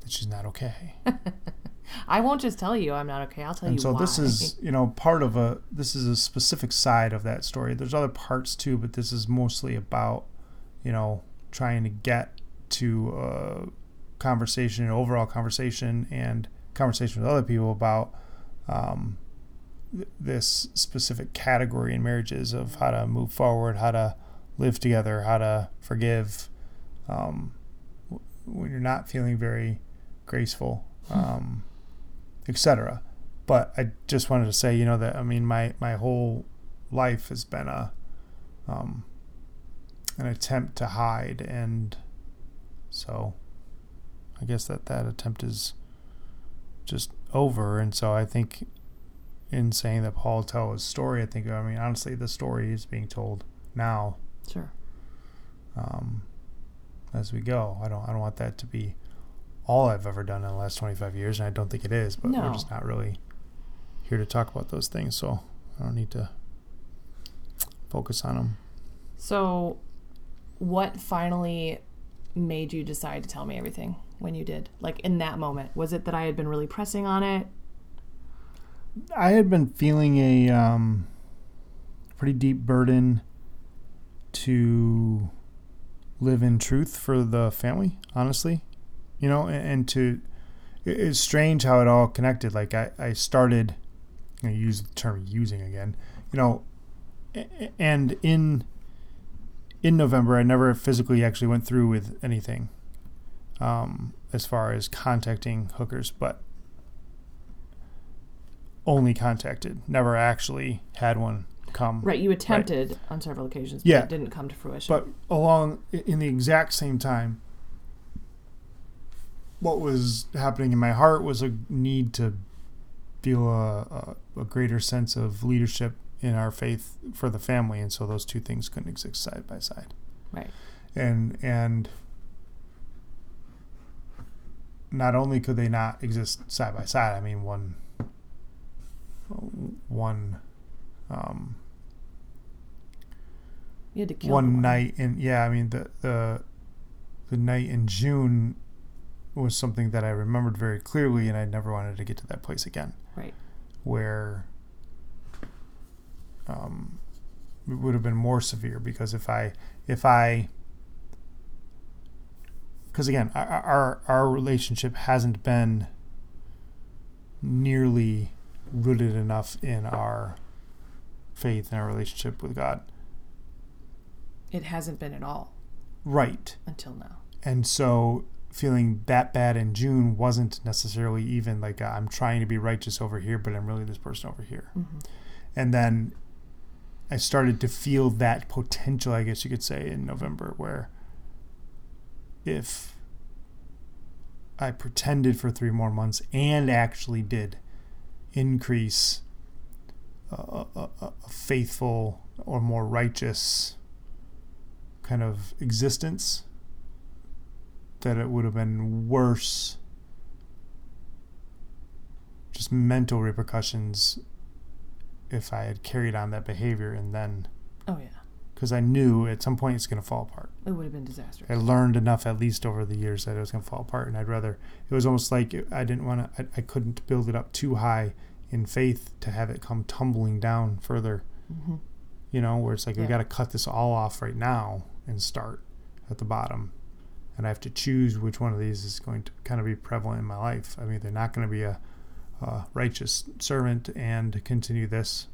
that she's not okay. I won't just tell you I'm not okay. I'll tell and you so why. this is, you know, part of a this is a specific side of that story. There's other parts too, but this is mostly about, you know, trying to get to a conversation, an overall conversation and conversation with other people about um, th- this specific category in marriages of how to move forward, how to live together, how to forgive um, when you're not feeling very graceful, um, etc. But I just wanted to say, you know, that I mean, my my whole life has been a um, an attempt to hide, and so I guess that that attempt is just over. And so I think in saying that Paul tell his story, I think I mean honestly, the story is being told now Sure. um, as we go. I don't I don't want that to be all I've ever done in the last 25 years, and I don't think it is. But we're just not really here to talk about those things, so I don't need to focus on them. So, what finally made you decide to tell me everything when you did? Like in that moment, was it that I had been really pressing on it? I had been feeling a um, pretty deep burden to live in truth for the family, honestly. you know, and, and to it- it's strange how it all connected. Like I, I started, I use the term using again, you know, and in in November, I never physically actually went through with anything um, as far as contacting hookers, but only contacted, never actually had one come. Right, you attempted on several occasions, but Yeah. it didn't come to fruition. But along in the exact same time, what was happening in my heart was a need to feel a, a, a greater sense of leadership in our faith for the family, and so those two things couldn't exist side by side. right. And and not only could they not exist side by side, I mean one one um, You had to kill one the night in yeah i mean the the the night in june was something that i remembered very clearly and i never wanted to get to that place again. Right. where um it would have been more severe because if i if i because again our, our our relationship hasn't been nearly rooted enough in our faith and our relationship with god It hasn't been at all right until now. and so feeling that bad in June wasn't necessarily even like I'm trying to be righteous over here, but I'm really this person over here. Mm-hmm. And then I started to feel that potential, I guess you could say, in November, where if I pretended for three more months and actually did increase a, a a faithful or more righteous kind of existence, that it would have been worse. Just mental repercussions if I had carried on that behavior and then, Oh yeah, because I knew at some point it's going to fall apart. it would have been disastrous. I learned enough, at least over the years, that it was going to fall apart, and I'd rather. It was almost like I didn't want to. I, I couldn't build it up too high in faith to have it come tumbling down further. hmm You know, where it's like we Yeah. got to cut this all off right now and start at the bottom, and I have to choose which one of these is going to kind of be prevalent in my life. I mean, they're not going to be a, a righteous servant and continue this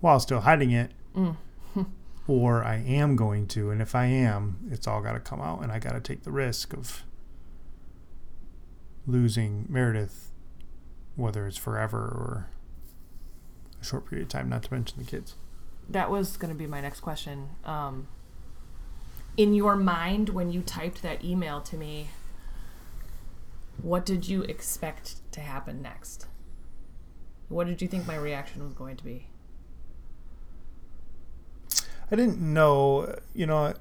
while still hiding it, Mm. or I am going to, and if I am, it's all got to come out, and I got to take the risk of losing Meredith, whether it's forever or a short period of time, not to mention the kids. That was going to be my next question. Um, in your mind, when you typed that email to me, what did you expect to happen next? What did you think my reaction was going to be? I didn't know, you know,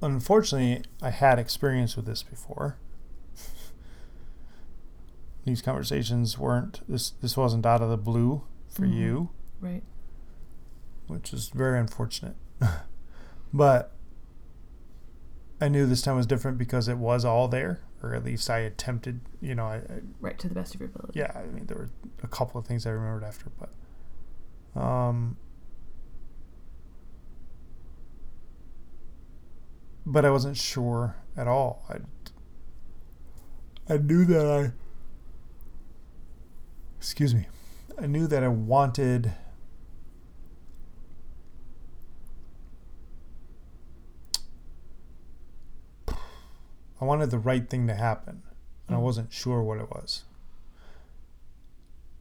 unfortunately, I had experience with this before. These conversations weren't this this wasn't out of the blue for Mhm. you, Right. which is very unfortunate. but I knew this time was different because it was all there, or at least I attempted, you know, I, I Right to the best of your ability. yeah, I mean, there were a couple of things I remembered after, but um, but I wasn't sure at all. I I knew that I excuse me, I knew that I wanted. I wanted the right thing to happen, and I Mhm. wasn't sure what it was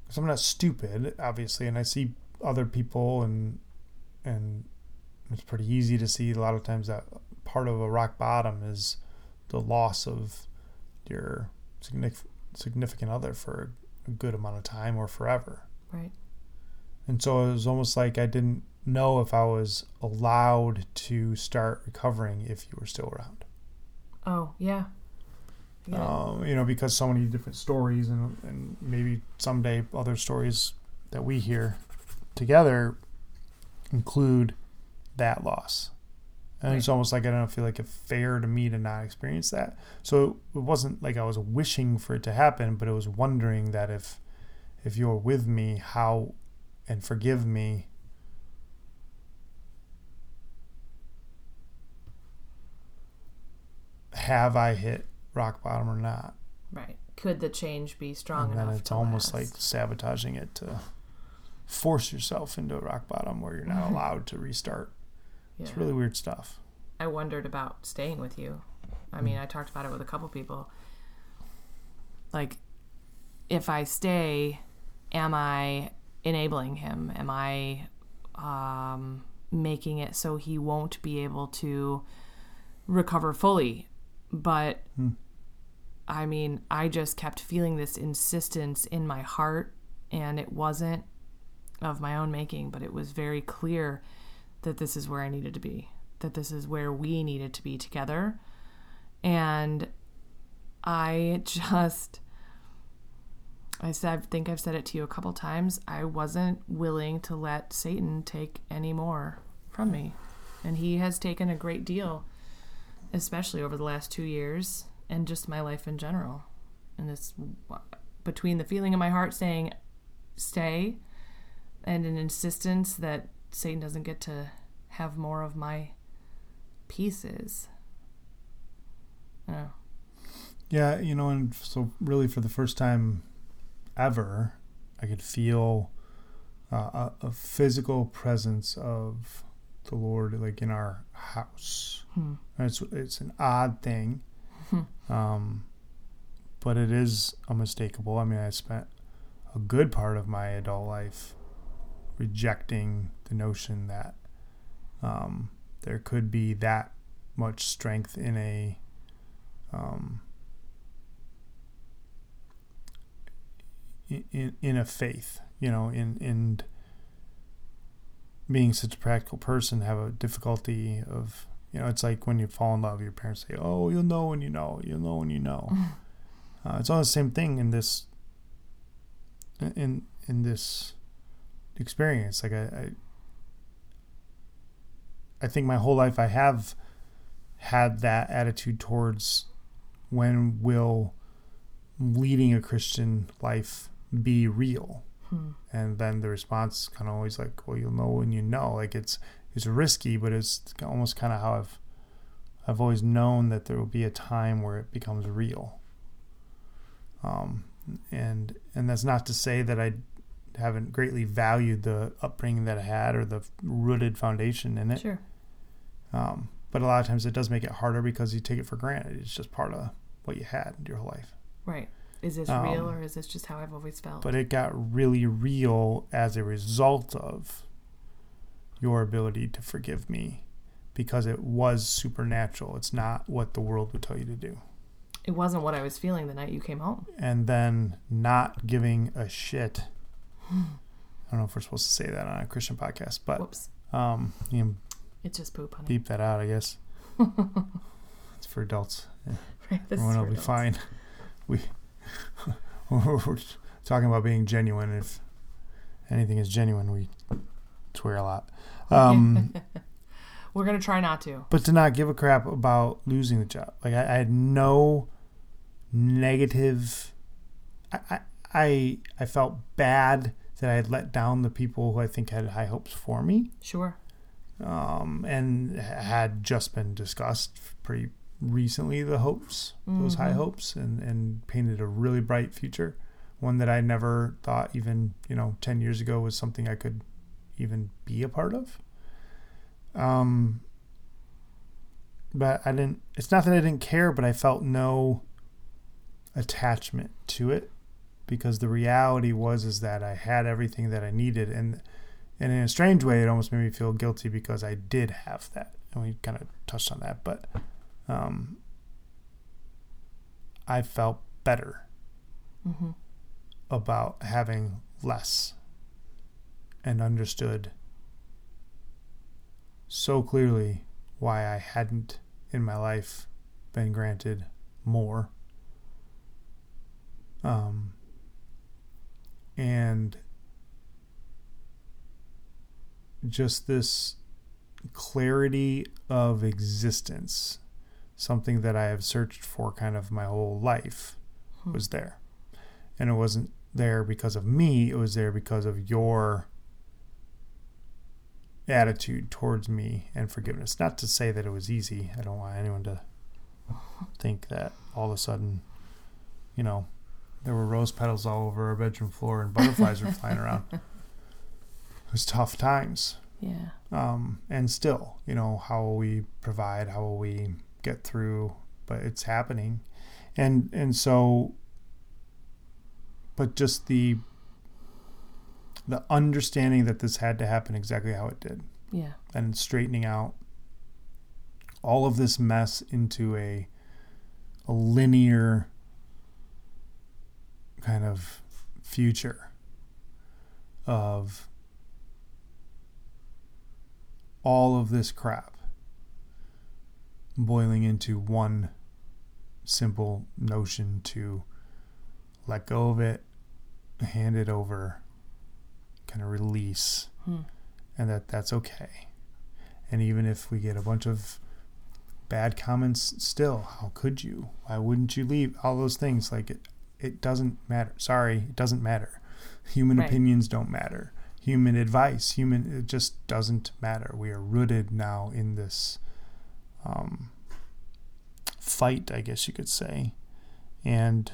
because I'm not stupid, obviously, and I see other people, and and it's pretty easy to see a lot of times that part of a rock bottom is the loss of your significant other for a good amount of time or forever. Right. And so it was almost like I didn't know if I was allowed to start recovering if you were still around. Oh yeah. Yeah. um, you know, because so many different stories and, and maybe someday other stories that we hear together include that loss. And it's almost like I don't feel like it's fair to me to not experience that. So it wasn't like I was wishing for it to happen, but it was wondering that if if you're with me, how and forgive me. Have I hit rock bottom or not. Right. Could the change be strong and then enough? it's to almost last? like sabotaging it to force yourself into a rock bottom where you're not allowed to restart. yeah. It's really weird stuff. I wondered about staying with you. I mean, I talked about it with a couple people. Like, if I stay, am I enabling him? Am I um, making it so he won't be able to recover fully? But hmm. I mean, I just kept feeling this insistence in my heart, and it wasn't of my own making, but it was very clear that this is where I needed to be, that this is where we needed to be together. And I just, I said, I think I've said it to you a couple times. I wasn't willing to let Satan take any more from me. And he has taken a great deal, especially over the last two years and just my life in general. And it's between the feeling in my heart saying, stay, and an insistence that Satan doesn't get to have more of my pieces. Oh, Yeah, you know, and so really for the first time ever, I could feel uh, a, a physical presence of the Lord, like in our house. Hmm. It's it's an odd thing, um, but it is unmistakable. I mean, I spent a good part of my adult life rejecting the notion that um, there could be that much strength in a um, in in a faith, you know, in in being such a practical person, have a difficulty of you know, it's like when you fall in love, your parents say, "Oh, you'll know when you know, you'll know when you know." uh, it's all the same thing in this in in this experience. Like I, I, I think my whole life I have had that attitude towards when will leading a Christian life be real? Hmm. And then the response kind of always like, well, you'll know when you know. Like it's it's risky, but it's almost kind of how I've I've always known that there will be a time where it becomes real. Um, and and that's not to say that I haven't greatly valued the upbringing that I had or the rooted foundation in it. Sure. Um, but a lot of times it does make it harder because you take it for granted. It's just part of what you had your whole life. Right. Is this Um, real or is this just how I've always felt? But it got really real as a result of your ability to forgive me because it was supernatural. It's not what the world would tell you to do. it wasn't what I was feeling the night you came home. And then not giving a shit. I don't know if we're supposed to say that on a Christian podcast, but Whoops. um, you can It's just poop, honey. beep that out, I guess. it's for adults. Right, this is Everyone will be fine. We we're talking about being genuine. If anything is genuine, we swear a lot. Um, We're gonna try not to. but to not give a crap about losing the job, like I, I had no negative. I, I I felt bad that I had let down the people who I think had high hopes for me. Sure. um, and had just been discussed pretty recently the hopes those high Mhm. hopes and, and painted a really bright future one that i never thought even you know 10 years ago was something i could even be a part of um but i didn't it's not that i didn't care but i felt no attachment to it because the reality was is that i had everything that i needed and and in a strange way, it almost made me feel guilty because I did have that, and we kind of touched on that. But um, I felt better hmm about having less, and understood so clearly why I hadn't in my life been granted more. Um, and just this clarity of existence, something that I have searched for kind of my whole life, Hmm. was there. And it wasn't there because of me, it was there because of your attitude towards me and forgiveness. Not to say that it was easy. I don't want anyone to think that all of a sudden, you know, there were rose petals all over our bedroom floor and butterflies were flying around. It was tough times. Yeah. Um, and still, you know, how will we provide? How will we get through? But it's happening, and and so. But just the. The understanding that this had to happen exactly how it did, Yeah. and straightening out all of this mess into a a linear kind of future of all of this crap boiling into one simple notion to let go of it, hand it over, kind of release, Hmm. and that that's okay. And even if we get a bunch of bad comments still, how could you? Why wouldn't you leave? All those things like it it doesn't matter. Sorry, it doesn't matter. Human Right. opinions don't matter. Human advice, human it just doesn't matter. We are rooted now in this um, fight, I guess you could say. And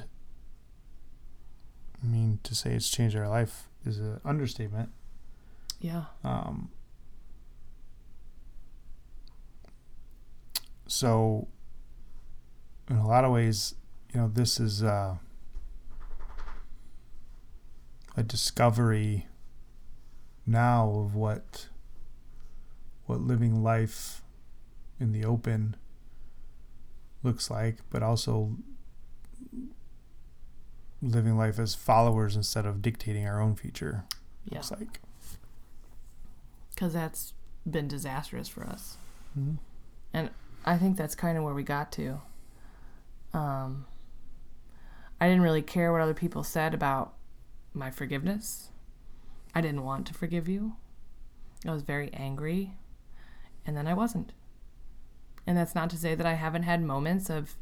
I mean, to say it's changed our life is an understatement. Yeah. Um, so, in a lot of ways, you know, this is uh, a discovery now of what what living life in the open looks like, but also living life as followers instead of dictating our own future Yeah. looks like. Because that's been disastrous for us. Mhm. And I think that's kind of where we got to. Um, I didn't really care what other people said about my forgiveness. I didn't want to forgive you. I was very angry. And then I wasn't. And that's not to say that I haven't had moments of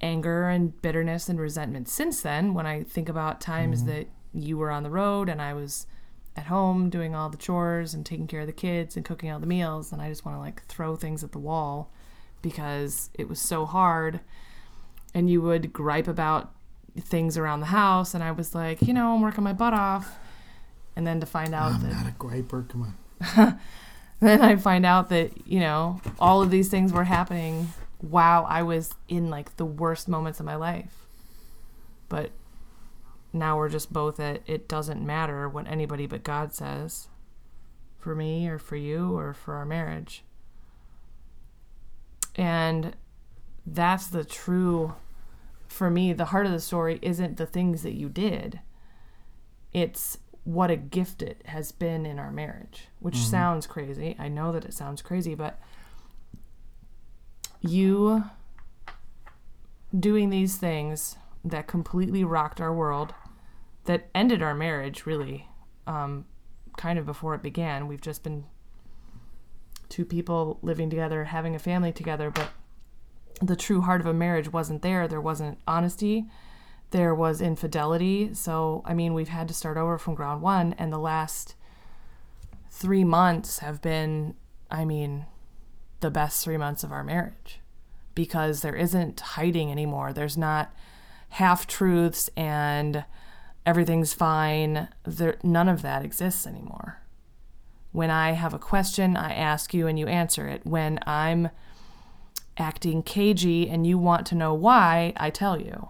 anger and bitterness and resentment since then when I think about times mm-hmm. that you were on the road and I was at home doing all the chores and taking care of the kids and cooking all the meals and I just want to like throw things at the wall because it was so hard and you would gripe about things around the house and I was like, you know, I'm working my butt off and then to find out that not a griper. Come on. then I find out that, you know, all of these things were happening while I was in like the worst moments of my life. But now we're just both at it doesn't matter what anybody but God says for me or for you or for our marriage. And that's the true, for me, the heart of the story isn't the things that you did, it's what a gift it has been in our marriage, which sounds crazy. I know that it sounds crazy, but you doing these things that completely rocked our world, that ended our marriage, really, um, kind of before it began. We've just been two people living together, having a family together, but the true heart of a marriage wasn't there. There wasn't honesty. There was infidelity. So, I mean, we've had to start over from ground one, and the last three months have been, I mean, the best three months of our marriage because there isn't hiding anymore. There's not half truths and everything's fine. There, none of that exists anymore. When I have a question, I ask you and you answer it. When I'm acting cagey and you want to know why, I tell you.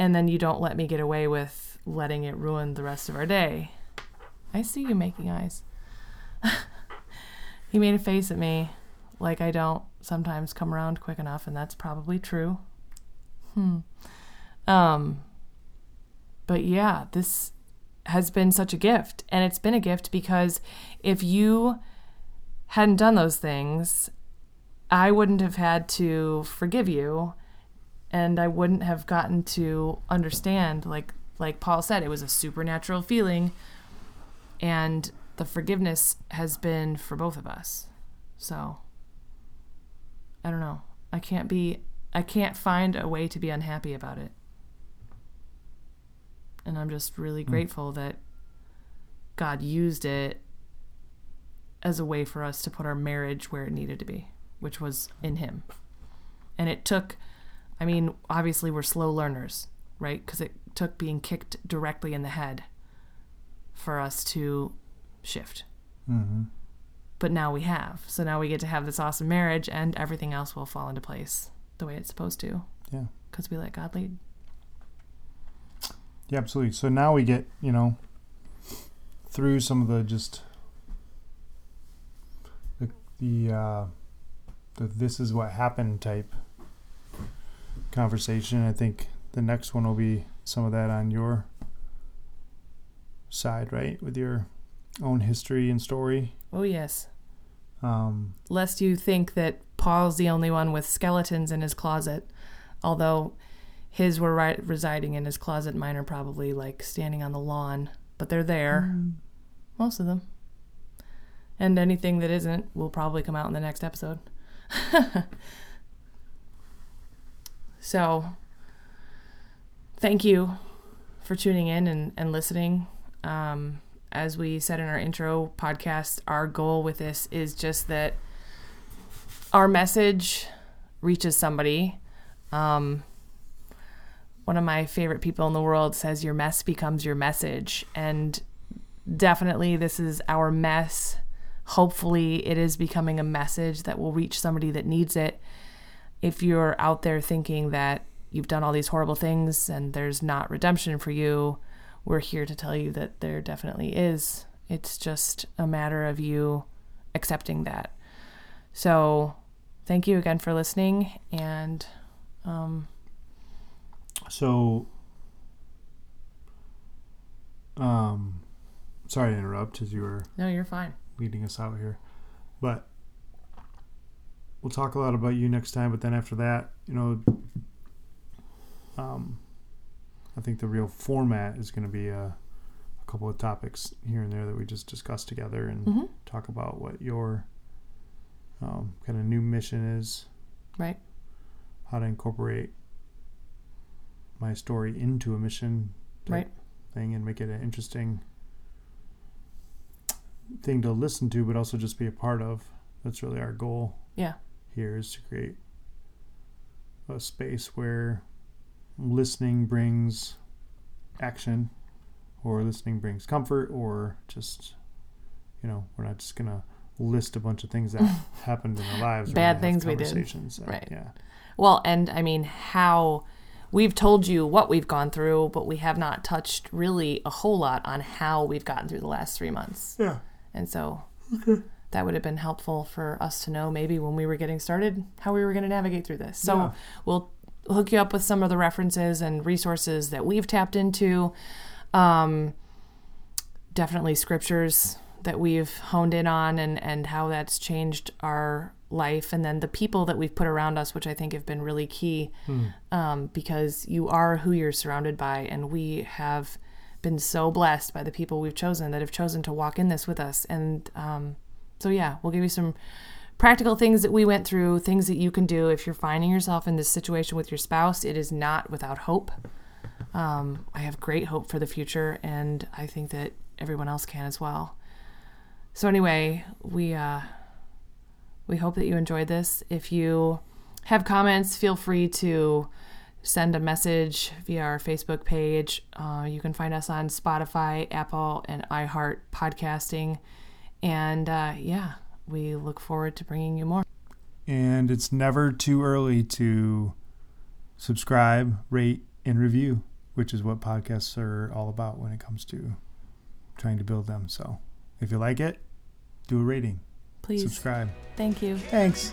And then you don't let me get away with letting it ruin the rest of our day. I see you making eyes. he made a face at me like I don't sometimes come around quick enough, and that's probably true. Hmm. Um, but yeah, this has been such a gift. And it's been a gift because if you hadn't done those things, I wouldn't have had to forgive you and I wouldn't have gotten to understand like like Paul said it was a supernatural feeling and the forgiveness has been for both of us. So I don't know. I can't be I can't find a way to be unhappy about it. And I'm just really hmm. grateful that God used it as a way for us to put our marriage where it needed to be, which was in him. And it took, I mean, obviously we're slow learners, right? Because it took being kicked directly in the head for us to shift. Mm-hmm. But now we have. So now we get to have this awesome marriage and everything else will fall into place the way it's supposed to. Yeah. Because we let God lead. Yeah, absolutely. So now we get, you know, through some of the just the the uh the this is what happened type conversation. I think the next one will be some of that on your side, right? With your own history and story. Oh, yes. Um Lest you think that Paul's the only one with skeletons in his closet, although his were ri- residing in his closet. Mine are probably like standing on the lawn, but they're there. Most of them. And anything that isn't will probably come out in the next episode. so, thank you for tuning in and, and listening. Um, as we said in our intro podcast, our goal with this is just that our message reaches somebody. Um, one of my favorite people in the world says, Your mess becomes your message. And definitely, this is our mess. Hopefully, it is becoming a message that will reach somebody that needs it. If you're out there thinking that you've done all these horrible things and there's not redemption for you, we're here to tell you that there definitely is. It's just a matter of you accepting that. So, thank you again for listening. And um, so um sorry to interrupt as you were no, you're fine. leading us out here. But we'll talk a lot about you next time. But then after that, you know, um, I think the real format is going to be a, a couple of topics here and there that we just discussed together and Mhm. talk about what your um, kind of new mission is, Right. how to incorporate my story into a mission Right. thing and make it an interesting thing to listen to, but also just be a part of. That's really our goal Yeah. Here is to create a space where listening brings action or listening brings comfort or just you know we're not just gonna list a bunch of things that happened in our lives Bad things we did. conversations Right. yeah Well, and I mean, how we've told you what we've gone through, but we have not touched really a whole lot on how we've gotten through the last three months. yeah And so that would have been helpful for us to know maybe when we were getting started how we were going to navigate through this. So Yeah. we'll hook you up with some of the references and resources that we've tapped into. Um, definitely scriptures that we've honed in on and, and how that's changed our life and then the people that we've put around us which i think have been really key um, because you are who you're surrounded by and we have been so blessed by the people we've chosen that have chosen to walk in this with us and um, so yeah we'll give you some practical things that we went through things that you can do if you're finding yourself in this situation with your spouse. It is not without hope. Um, i have great hope for the future and i think that everyone else can as well. So anyway we uh, we hope that you enjoyed this. If you have comments feel free to send a message via our facebook page. Uh, you can find us on spotify apple and iheart podcasting and uh, yeah we look forward to bringing you more. And it's never too early to subscribe rate and review which is what podcasts are all about when it comes to trying to build them. So if you like it do a rating. Please. Subscribe. Thank you. Thanks